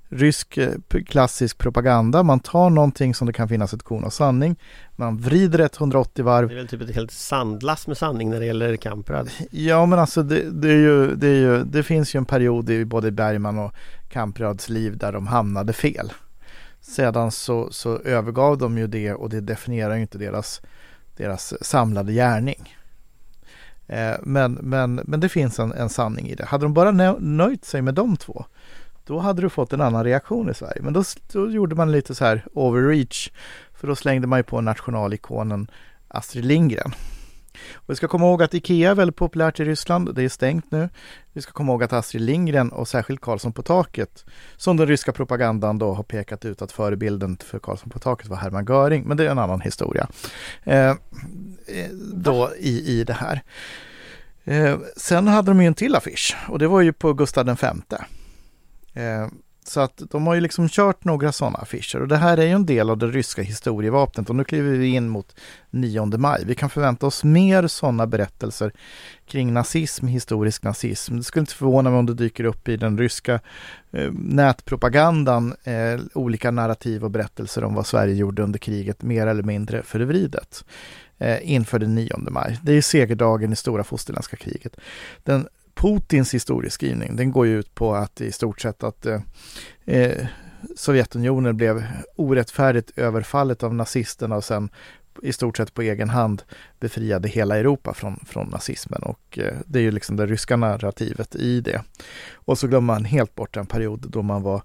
rysk eh, klassisk propaganda. Man tar någonting som det kan finnas ett korn av sanning. Man vrider ett 180 varv. Det är väl typ ett helt sandlass med sanning när det gäller Kamprad. Ja men alltså det, det, är ju, det, är ju, det finns ju en period i både Bergman och Kamprads liv där de hamnade fel. Sedan så, så övergav de ju det och det definierar ju inte deras, deras samlade gärning. Eh, men, men, men det finns en, en sanning i det. Hade de bara nöjt sig med de två då hade du fått en annan reaktion i Sverige. Men då, då gjorde man lite så här overreach för då slängde man ju på nationalikonen Astrid Lindgren. Och vi ska komma ihåg att IKEA är väldigt populärt i Ryssland. Det är stängt nu. Vi ska komma ihåg att Astrid Lindgren och särskilt Karlsson på taket, som den ryska propagandan då har pekat ut att förebilden för Karlsson på taket var Hermann Göring, men det är en annan historia. Eh, då i, i det här. Eh, sen hade de ju en till affisch och det var ju på Gustav V. Eh, så att de har ju liksom kört några sådana affischer och det här är ju en del av det ryska historievapnet och nu kliver vi in mot 9 maj. Vi kan förvänta oss mer sådana berättelser kring nazism, historisk nazism. Det skulle inte förvåna mig om det dyker upp i den ryska eh, nätpropagandan eh, olika narrativ och berättelser om vad Sverige gjorde under kriget mer eller mindre förvridet. eh, inför den 9 maj. Det är segerdagen i stora fosterländska kriget. Den Putins historieskrivning, den går ju ut på att i stort sett att eh, eh, Sovjetunionen blev orättfärdigt överfallet av nazisterna och sen i stort sett på egen hand befriade hela Europa från, från nazismen och eh, det är ju liksom det ryska narrativet i det. Och så glömmer man helt bort en period då man var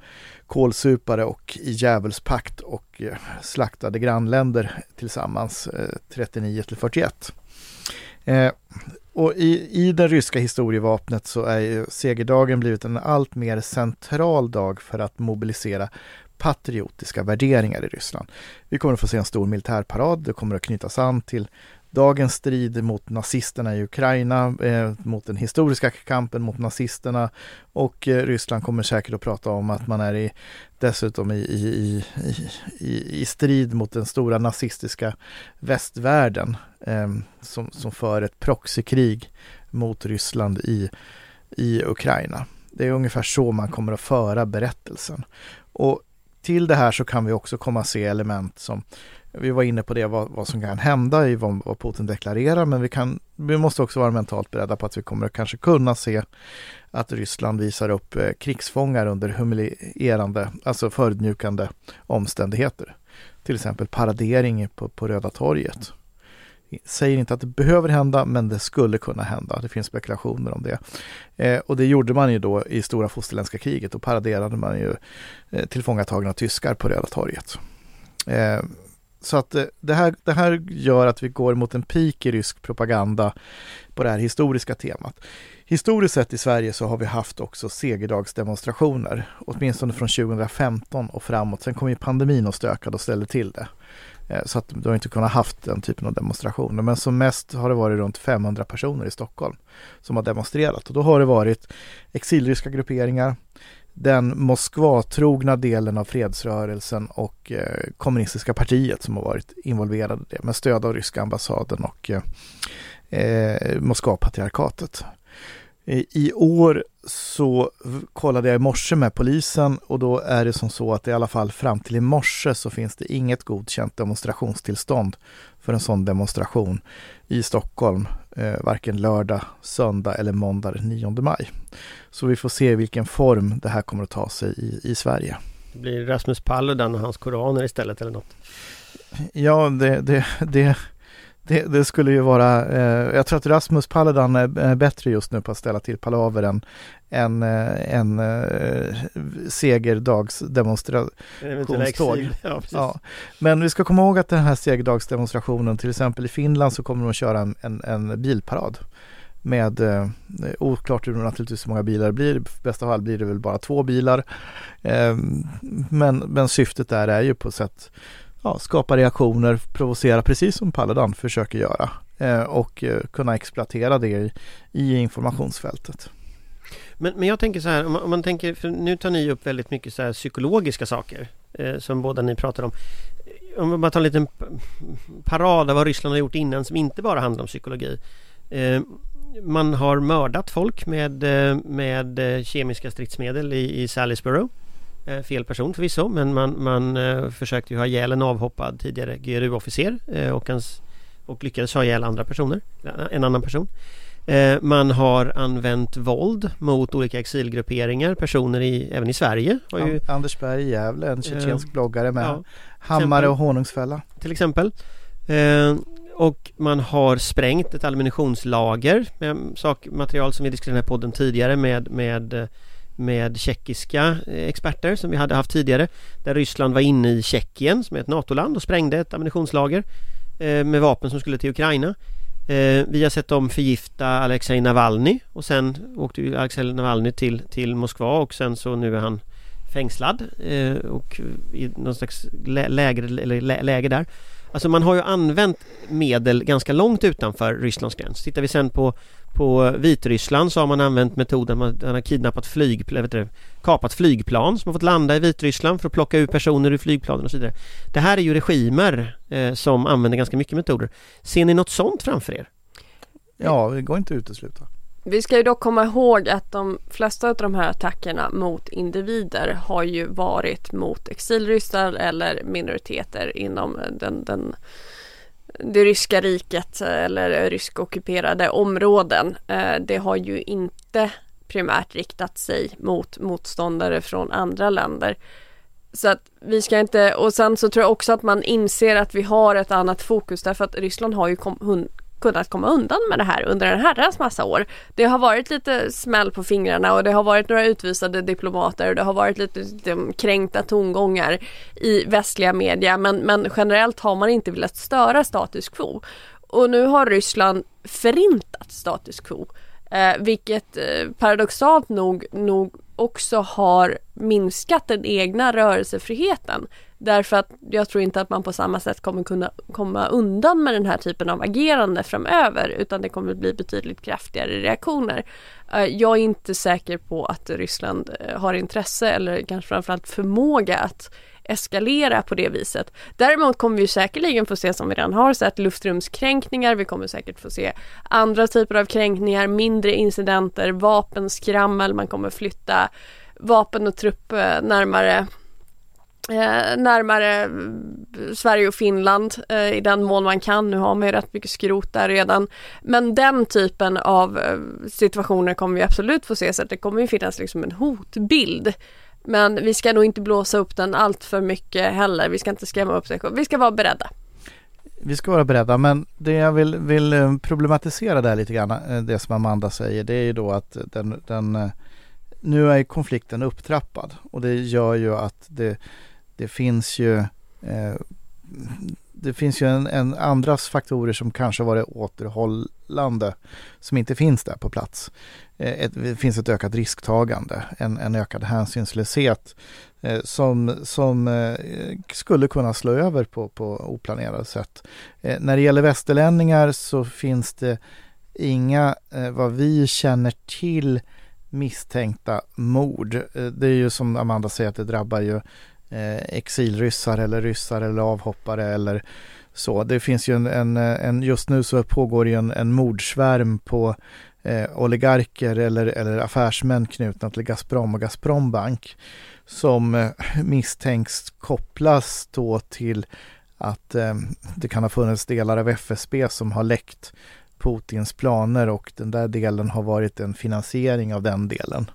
kolsupare och i djävulspakt och eh, slaktade grannländer tillsammans eh, 39 till 41. Eh, och i, i det ryska historievapnet så är ju segerdagen blivit en allt mer central dag för att mobilisera patriotiska värderingar i Ryssland. Vi kommer att få se en stor militärparad, det kommer att knytas an till dagens strid mot nazisterna i Ukraina, eh, mot den historiska kampen mot nazisterna och eh, Ryssland kommer säkert att prata om att man är i, dessutom i, i, i, i strid mot den stora nazistiska västvärlden eh, som, som för ett proxykrig mot Ryssland i, i Ukraina. Det är ungefär så man kommer att föra berättelsen. Och till det här så kan vi också komma att se element som vi var inne på det, vad, vad som kan hända i vad, vad Putin deklarerar, men vi, kan, vi måste också vara mentalt beredda på att vi kommer att kanske kunna se att Ryssland visar upp eh, krigsfångar under humilierande, alltså förödmjukande omständigheter. Till exempel paradering på, på Röda torget. Säger inte att det behöver hända, men det skulle kunna hända. Det finns spekulationer om det. Eh, och det gjorde man ju då i stora fosterländska kriget. Då paraderade man ju eh, tillfångatagna tyskar på Röda torget. Eh, så att eh, det här, det här gör att vi går mot en peak i rysk propaganda på det här historiska temat. Historiskt sett i Sverige så har vi haft också segerdagsdemonstrationer, åtminstone från 2015 och framåt. Sen kom ju pandemin och stökade och ställde till det. Eh, så att du har inte kunnat haft den typen av demonstrationer. Men som mest har det varit runt 500 personer i Stockholm som har demonstrerat. Och då har det varit exilryska grupperingar, den Moskva-trogna delen av fredsrörelsen och eh, kommunistiska partiet som har varit involverade i det med stöd av ryska ambassaden och eh, eh Moskva-patriarkatet. I år så kollade jag i morse med polisen och då är det som så att i alla fall fram till i morse så finns det inget godkänt demonstrationstillstånd för en sån demonstration i Stockholm, eh, varken lördag, söndag eller måndag den 9 maj. Så vi får se vilken form det här kommer att ta sig i, i Sverige. Det blir Rasmus Paludan och hans koraner istället eller något? Ja, det, det, det det, det, skulle ju vara, eh, jag tror att Rasmus Paludan är, bättre just nu på att ställa till palaver än en, eh, en eh, segerdagsdemonstrationståg. Ja, ja. Men vi ska komma ihåg att den här segerdagsdemonstrationen, till exempel i Finland så kommer de att köra en, en, en bilparad med, eh, oklart hur naturligtvis hur många bilar det blir, i bästa fall blir det väl bara två bilar. Eh, men, men syftet där är ju på sätt ja, skapa reaktioner, provocera precis som Paludan försöker göra eh, och eh, kunna exploatera det i, i informationsfältet. Men, men jag tänker så här, om man, om man, tänker, för nu tar ni upp väldigt mycket så psykologiska saker eh, som båda ni pratar om. Om man tar en liten parad av vad Ryssland har gjort innan som inte bara handlar om psykologi. Eh, man har mördat folk med, eh, med eh, kemiska stridsmedel i, i Salisbury. Eh, fel person förvisso men man, man eh, försökte ju ha ihjäl en avhoppad tidigare GRU-officer eh, och, hans, och lyckades ha ihjäl andra personer, en annan person. Man har använt våld mot olika exilgrupperingar, personer i, även i Sverige. Ju, Anders Berg i Gävle, en tjetjensk eh, bloggare med ja, hammare och honungsfälla. Till exempel. Eh, och man har sprängt ett ammunitionslager med sak, material som vi diskuterade i podden tidigare med, med med tjeckiska eh, experter som vi hade haft tidigare där Ryssland var inne i Tjeckien som är ett NATO-land och sprängde ett ammunitionslager eh, med vapen som skulle till Ukraina. Eh, vi har sett dem förgifta Alexej Navalny och sen åkte ju Alexej Navalny till, till Moskva och sen så nu är han fängslad och i någon slags läger, eller läger där. Alltså man har ju använt medel ganska långt utanför Rysslands gräns. Tittar vi sen på på Vitryssland så har man använt metoden man, man har kidnappat flyg, vet du, kapat flygplan som har fått landa i Vitryssland för att plocka ut personer ur flygplanen och så vidare. Det här är ju regimer eh, som använder ganska mycket metoder. Ser ni något sånt framför er? Ja, det går inte att utesluta. Vi ska ju dock komma ihåg att de flesta av de här attackerna mot individer har ju varit mot exilryssar eller minoriteter inom den, den det ryska riket eh, eller ryskockuperade områden. Eh, det har ju inte primärt riktat sig mot motståndare från andra länder. Så att vi ska inte, och sen så tror jag också att man inser att vi har ett annat fokus därför att Ryssland har ju kom, kunnat komma undan med det här under en herrans massa år. Det har varit lite smäll på fingrarna och det har varit några utvisade diplomater och det har varit lite, lite kränkta tongångar i västliga media men, men generellt har man inte velat störa status quo. Och nu har Ryssland förintat status quo. Eh, vilket eh, paradoxalt nog, nog också har minskat den egna rörelsefriheten. Därför att jag tror inte att man på samma sätt kommer kunna komma undan med den här typen av agerande framöver utan det kommer bli betydligt kraftigare reaktioner. Eh, jag är inte säker på att Ryssland eh, har intresse eller kanske framförallt förmåga att eskalera på det viset. Däremot kommer vi säkerligen få se, som vi redan har sett, luftrumskränkningar. Vi kommer säkert få se andra typer av kränkningar, mindre incidenter, vapenskrammel. Man kommer flytta vapen och trupp eh, närmare Eh, närmare eh, Sverige och Finland eh, i den mån man kan. Nu har man ju rätt mycket skrot där redan. Men den typen av eh, situationer kommer vi absolut få se så att det kommer ju finnas liksom en hotbild men vi ska nog inte blåsa upp den allt för mycket heller. Vi ska inte skrämma upp sig. Vi ska vara beredda. Vi ska vara beredda men det jag vill, vill eh, problematisera där lite grann, eh, det som Amanda säger, det är ju då att den, den eh, nu är konflikten upptrappad och det gör ju att det, det finns ju eh, det finns ju en, en andras faktorer som kanske varit återhållande som inte finns där på plats. Eh, ett, det finns ett ökat risktagande, en, en ökad hänsynslöshet eh, som, som eh, skulle kunna slå över på, på oplanerade sätt. Eh, när det gäller västerlänningar så finns det inga, eh, vad vi känner till, misstänkta mord. Eh, det är ju som Amanda säger att det drabbar ju Eh, exilryssar eller ryssar eller avhoppare eller så. Det finns ju en, en, en just nu så pågår ju en, en mordsvärm på eh, oligarker eller, eller affärsmän knutna till Gazprom och Gazprombank som eh, misstänks kopplas då till att eh, det kan ha funnits delar av FSB som har läckt Putins planer och den där delen har varit en finansiering av den delen.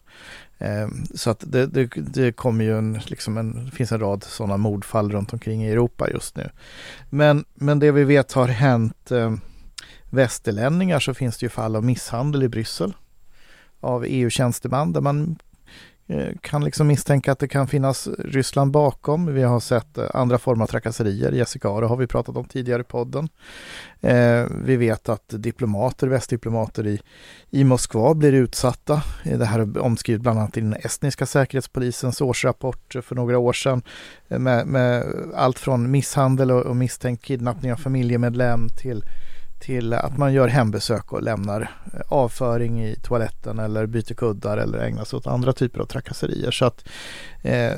Eh, så att det, det, det kommer ju en, liksom en, det finns en rad sådana mordfall runt omkring i Europa just nu. Men, men det vi vet har hänt eh, västerlänningar så finns det ju fall av misshandel i Bryssel av EU-tjänsteman där man Eh, kan liksom misstänka att det kan finnas Ryssland bakom. Vi har sett eh, andra former av trakasserier. Jessica Aro har vi pratat om tidigare i podden. Eh, vi vet att diplomater, västdiplomater i, i Moskva blir utsatta. Det här är omskrivet bland annat i den estniska säkerhetspolisens årsrapport för några år sedan. Eh, med, med allt från misshandel och, och misstänkt kidnappning av familjemedlem till till att man gör hembesök och lämnar eh, avföring i toaletten eller byter kuddar eller ägnar sig åt andra typer av trakasserier. Så att eh,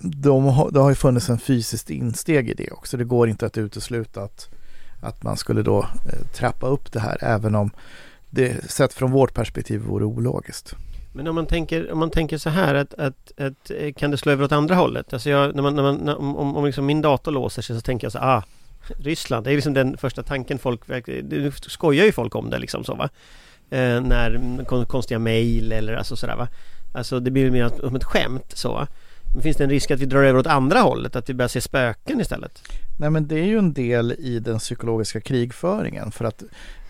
de, det har ju funnits en fysiskt insteg i det också. Det går inte att utesluta att, att man skulle då eh, trappa upp det här även om det sett från vårt perspektiv vore ologiskt. Men om man tänker, om man tänker så här att, att, att eh, kan det slå över åt andra hållet? Alltså jag, när man, när man, när, om, om liksom min dator låser sig så tänker jag så ah Ryssland, det är liksom den första tanken folk, nu skojar ju folk om det liksom så va eh, När konstiga mejl eller alltså sådär va Alltså det blir mer som ett skämt så Men finns det en risk att vi drar över åt andra hållet? Att vi börjar se spöken istället? Nej men det är ju en del i den psykologiska krigföringen för att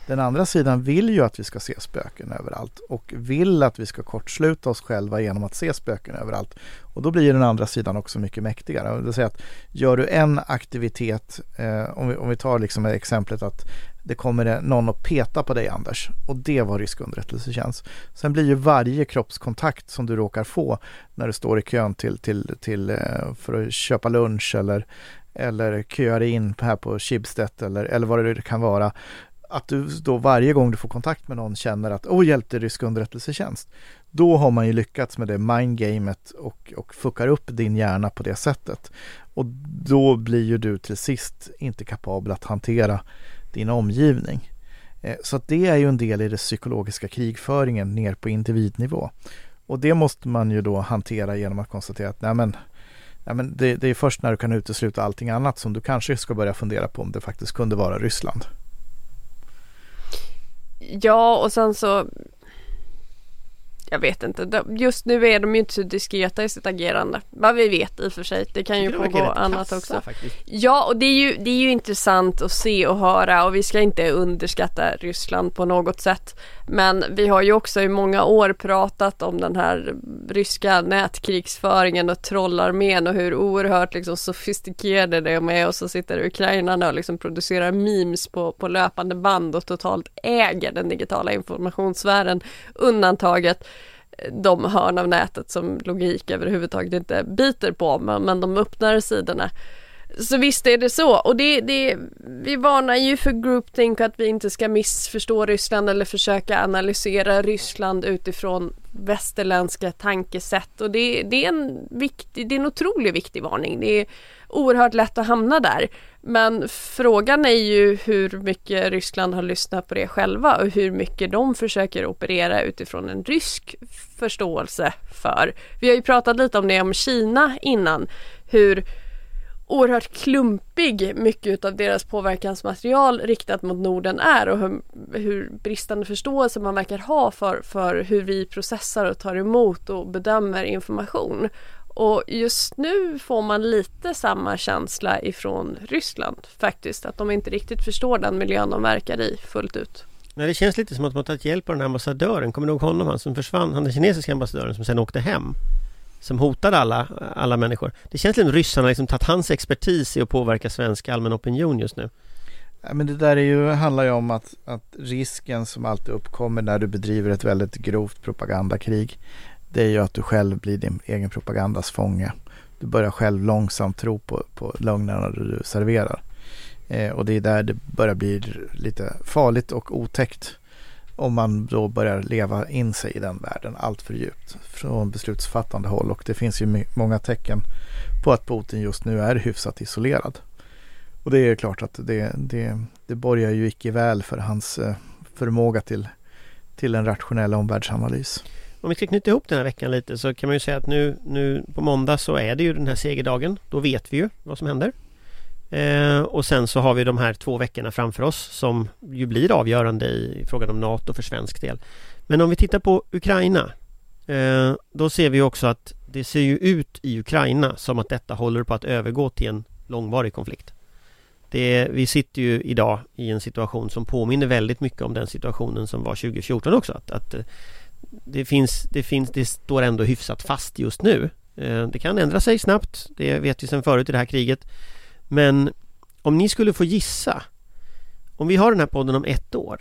den andra sidan vill ju att vi ska se spöken överallt och vill att vi ska kortsluta oss själva genom att se spöken överallt. Och då blir den andra sidan också mycket mäktigare. Det vill säga att gör du en aktivitet, eh, om, vi, om vi tar liksom exemplet att det kommer någon att peta på dig Anders och det var rysk underrättelsetjänst. Sen blir ju varje kroppskontakt som du råkar få när du står i kön till, till, till, eh, för att köpa lunch eller eller köar in här på Schibsted eller, eller vad det kan vara att du då varje gång du får kontakt med någon känner att åh, hjälpte rysk underrättelsetjänst. Då har man ju lyckats med det mindgamet och, och fuckar upp din hjärna på det sättet. Och då blir ju du till sist inte kapabel att hantera din omgivning. Eh, så att det är ju en del i den psykologiska krigföringen ner på individnivå. Och det måste man ju då hantera genom att konstatera att nej men nej men det, det är först när du kan utesluta allting annat som du kanske ska börja fundera på om det faktiskt kunde vara Ryssland. Ja, och sen så jag vet inte, just nu är de ju inte så diskreta i sitt agerande. Vad vi vet i och för sig, det kan ju pågå annat kassa, också. Faktiskt. Ja, och det är, ju, det är ju intressant att se och höra och vi ska inte underskatta Ryssland på något sätt. Men vi har ju också i många år pratat om den här ryska nätkrigsföringen och trollarmén och hur oerhört liksom sofistikerade de är och så sitter ukrainarna och liksom producerar memes på, på löpande band och totalt äger den digitala informationssfären. Undantaget de hörn av nätet som logik överhuvudtaget inte biter på men, men de öppnar sidorna. Så visst är det så och det, det, vi varnar ju för groupthink att vi inte ska missförstå Ryssland eller försöka analysera Ryssland utifrån västerländska tankesätt och det, det, är en viktig, det är en otroligt viktig varning. Det är oerhört lätt att hamna där. Men frågan är ju hur mycket Ryssland har lyssnat på det själva och hur mycket de försöker operera utifrån en rysk förståelse för. Vi har ju pratat lite om det om Kina innan, hur oerhört klumpig mycket av deras påverkansmaterial riktat mot Norden är och hur, hur, bristande förståelse man verkar ha för, för hur vi processar och tar emot och bedömer information. Och just nu får man lite samma känsla ifrån Ryssland faktiskt, att de inte riktigt förstår den miljön de verkar i fullt ut. Nej, det känns lite som att man tagit hjälp av den här ambassadören. Kommer du ihåg honom? Han som försvann, han den kinesiska ambassadören som sen åkte hem. Som hotade alla, alla människor. Det känns som att ryssarna liksom tagit hans expertis i att påverka svensk allmän opinion just nu. Ja, men det där är ju, handlar ju om att, att risken som alltid uppkommer när du bedriver ett väldigt grovt propagandakrig det är ju att du själv blir din egen propagandas fånge. Du börjar själv långsamt tro på, på lögnerna du serverar. Eh, och det är där det börjar bli lite farligt och otäckt om man då börjar leva in sig i den världen allt för djupt från beslutsfattande håll. Och det finns ju många tecken på att Putin just nu är hyfsat isolerad. Och det är klart att det, det, det borgar ju icke väl för hans eh, förmåga till, till en rationell omvärldsanalys. Om vi ska knyta ihop den här veckan lite så kan man ju säga att nu, nu på måndag så är det ju den här segerdagen. Då vet vi ju vad som händer. Eh, och sen så har vi de här två veckorna framför oss som ju blir avgörande i frågan om NATO för svensk del. Men om vi tittar på Ukraina eh, Då ser vi också att det ser ju ut i Ukraina som att detta håller på att övergå till en långvarig konflikt. Det, vi sitter ju idag i en situation som påminner väldigt mycket om den situationen som var 2014 också. Att, att eh, det finns, det finns, det står ändå hyfsat fast just nu. Eh, det kan ändra sig snabbt, det vet vi sedan förut i det här kriget. Men om ni skulle få gissa, om vi har den här podden om ett år.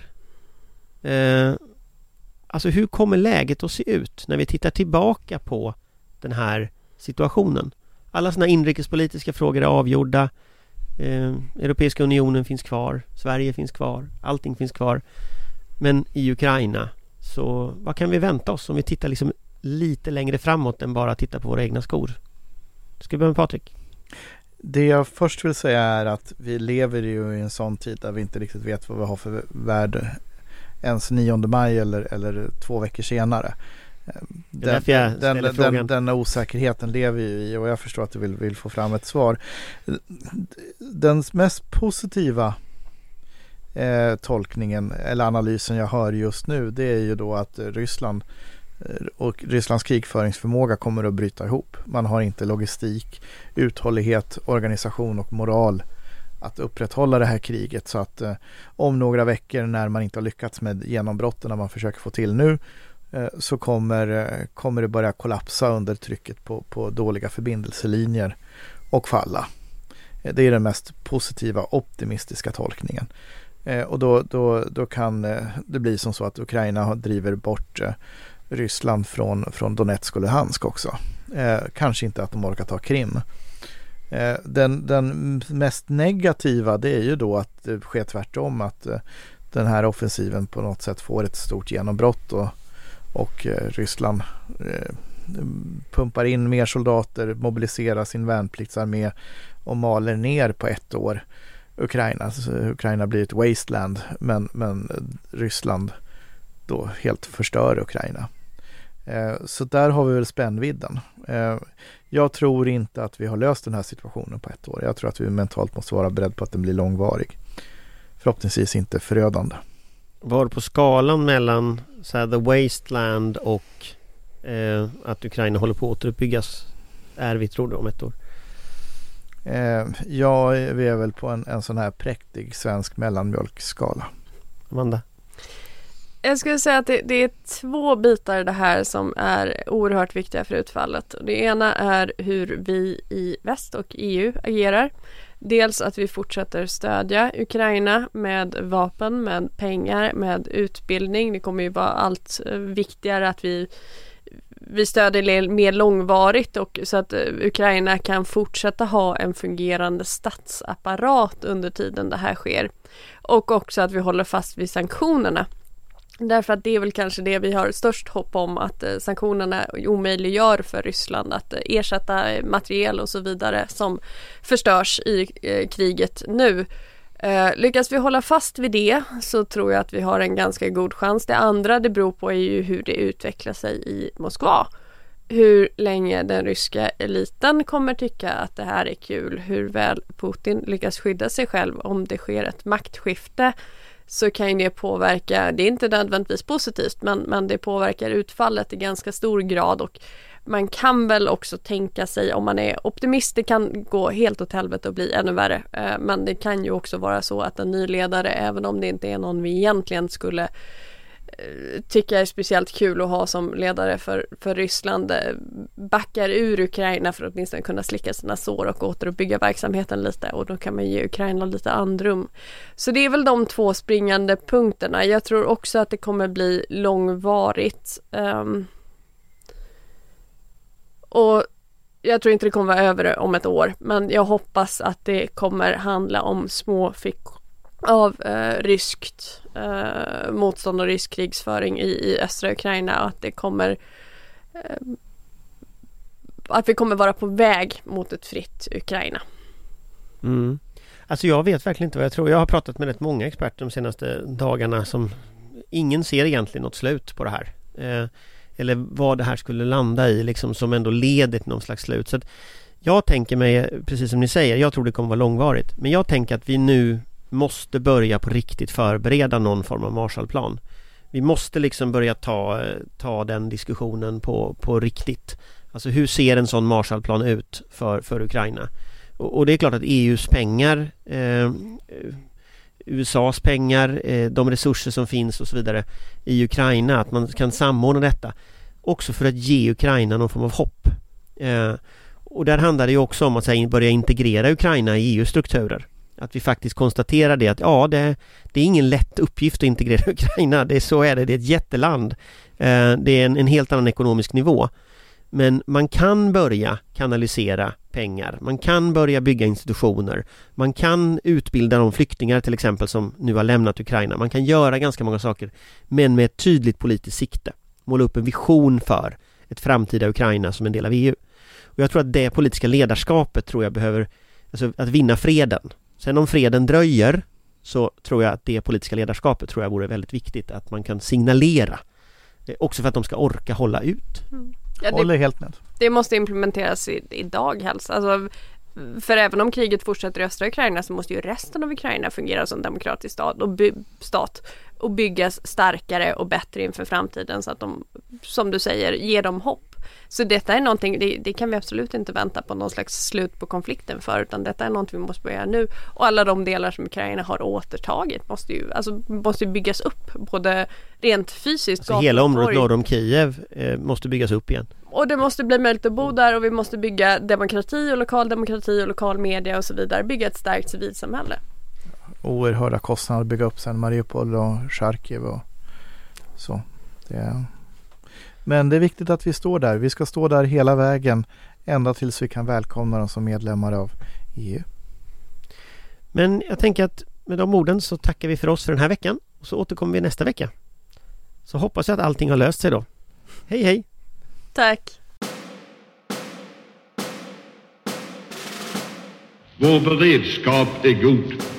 Eh, alltså hur kommer läget att se ut när vi tittar tillbaka på den här situationen? Alla sådana inrikespolitiska frågor är avgjorda. Eh, Europeiska unionen finns kvar, Sverige finns kvar, allting finns kvar. Men i Ukraina så vad kan vi vänta oss om vi tittar liksom lite längre framåt än bara titta på våra egna skor? Ska vi börja med Patrik? Det jag först vill säga är att vi lever ju i en sån tid där vi inte riktigt vet vad vi har för värde ens 9 maj eller, eller två veckor senare. Den, den, den, den, osäkerheten lever vi i och jag förstår att du vill, vill få fram ett svar. Den mest positiva eh, tolkningen eller analysen jag hör just nu det är ju då att Ryssland eh, Eh, och Rysslands krigföringsförmåga kommer att bryta ihop. Man har inte logistik, uthållighet, organisation och moral att upprätthålla det här kriget så att eh, om några veckor när man inte har lyckats med genombrotten man försöker få till nu eh, så kommer, eh, kommer det börja kollapsa under trycket på, på dåliga förbindelselinjer och falla. Eh, det är den mest positiva optimistiska tolkningen. Eh, och då, då, då kan eh, det bli som så att Ukraina driver bort eh, Ryssland från, från Donetsk och Luhansk också. Eh, kanske inte att de orkar ta Krim. Eh, den, den mest negativa det är ju då att det sker tvärtom att eh, den här offensiven på något sätt får ett stort genombrott och, och eh, Ryssland eh, pumpar in mer soldater, mobiliserar sin värnpliktsarmé och maler ner på ett år Ukraina. Så Ukraina blir ett wasteland men, men Ryssland då helt förstör Ukraina. Eh, så där har vi väl spännvidden. Eh, Jag tror inte att vi har löst den här situationen på ett år. Jag tror att vi mentalt måste vara beredda på att den blir långvarig. Förhoppningsvis inte förödande. Var på skalan mellan så här, the wasteland och eh, att Ukraina håller på att återuppbyggas är vi tror du om ett år? Eh, ja, vi är väl på en, en sån här präktig svensk mellanmjölkskala. Amanda? Jag skulle säga att det, det, är två bitar i det här som är oerhört viktiga för utfallet. Det ena är hur vi i väst och EU agerar. Dels att vi fortsätter stödja Ukraina med vapen, med pengar, med utbildning. Det kommer ju vara allt eh, viktigare att vi vi stödjer mer långvarigt och så att eh, Ukraina kan fortsätta ha en fungerande statsapparat under tiden det här sker. Och också att vi håller fast vid sanktionerna. Därför att det är väl kanske det vi har störst hopp om att eh, sanktionerna omöjliggör för Ryssland att eh, ersätta eh, materiel och så vidare som förstörs i kriget nu. Lyckas vi hålla fast vid det så tror jag att vi har en ganska god chans. Det andra det beror på är ju hur det utvecklar sig i Moskva. Hur länge den ryska eliten kommer tycka att det här är kul. Hur väl Putin lyckas skydda sig själv om det sker ett maktskifte så kan det påverka, det är inte nödvändigtvis positivt men, men det påverkar utfallet i ganska stor grad och man kan väl också tänka sig om man är optimist, det kan gå helt åt helvete och bli ännu värre. Eh, men det kan ju också vara så att en ny ledare, även om det inte är någon vi egentligen skulle eh, tycka är speciellt kul att ha som ledare för, för Ryssland eh, backar ur Ukraina för att åtminstone kunna slicka sina sår och återuppbygga verksamheten lite och då kan man ge Ukraina lite andrum. Så det är väl de två springande punkterna. Jag tror också att det kommer bli långvarigt. Um, och jag tror inte det kommer vara över om ett år men jag hoppas att det kommer handla om små fickor av eh, ryskt eh, motstånd och rysk krigsföring i, i östra Ukraina och att det kommer eh, att vi kommer vara på väg mot ett fritt Ukraina. Mm. Alltså jag vet verkligen inte vad jag tror. Jag har pratat med rätt många experter de senaste dagarna som ingen ser egentligen något slut på det här. Eh, eller vad det här skulle landa i liksom som ändå leder till någon slags slut. Så att jag tänker mig, precis som ni säger, jag tror det kommer vara långvarigt. Men jag tänker att vi nu måste börja på riktigt förbereda någon form av Marshallplan. Vi måste liksom börja ta, eh, ta den diskussionen på, på riktigt. Alltså hur ser en sån Marshallplan ut för, för Ukraina? Och, och det är klart att EUs pengar eh, USAs pengar, eh, de resurser som finns och så vidare i Ukraina, att man kan samordna detta också för att ge Ukraina någon form av hopp. Eh, och där handlar det ju också om att här, börja integrera Ukraina i EUs strukturer. Att vi faktiskt konstaterar det att ja, det, det är ingen lätt uppgift att integrera Ukraina. Det är så är det, det är ett jätteland. Eh, det är en, en helt annan ekonomisk nivå. Men man kan börja kanalisera pengar. Man kan börja bygga institutioner. Man kan utbilda de flyktingar till exempel som nu har lämnat Ukraina. Man kan göra ganska många saker men med ett tydligt politiskt sikte. Måla upp en vision för ett framtida Ukraina som en del av EU. Och jag tror att det politiska ledarskapet tror jag behöver, alltså att vinna freden. Sen om freden dröjer så tror jag att det politiska ledarskapet tror jag vore väldigt viktigt att man kan signalera. Eh, också för att de ska orka hålla ut. Mm. Ja, det, Håller helt med. Det måste implementeras i, idag helst. Alltså, för även om kriget fortsätter i östra Ukraina så måste ju resten av Ukraina fungera som demokratisk stat och, by, stat och byggas starkare och bättre inför framtiden så att de, som du säger, ger dem hopp. Så detta är någonting, det, det, kan vi absolut inte vänta på någon slags slut på konflikten för utan detta är någonting vi måste börja nu. Och alla de delar som Ukraina har återtagit måste ju, alltså, måste byggas upp både rent fysiskt. Alltså hela området norr om Kiev eh, måste byggas upp igen. Och det måste bli möjligt att bo där och vi måste bygga demokrati och lokal demokrati och lokal media och så vidare. Bygga ett starkt civilsamhälle. Oerhörda kostnader att bygga upp sen Mariupol och Charkiv och så. Det är... Men det är viktigt att vi står där. Vi ska stå där hela vägen ända tills vi kan välkomna dem som medlemmar av EU. Men jag tänker att med de orden så tackar vi för oss för den här veckan och så återkommer vi nästa vecka. Så hoppas jag att allting har löst sig då. Hej hej! Tack! Vår beredskap är god.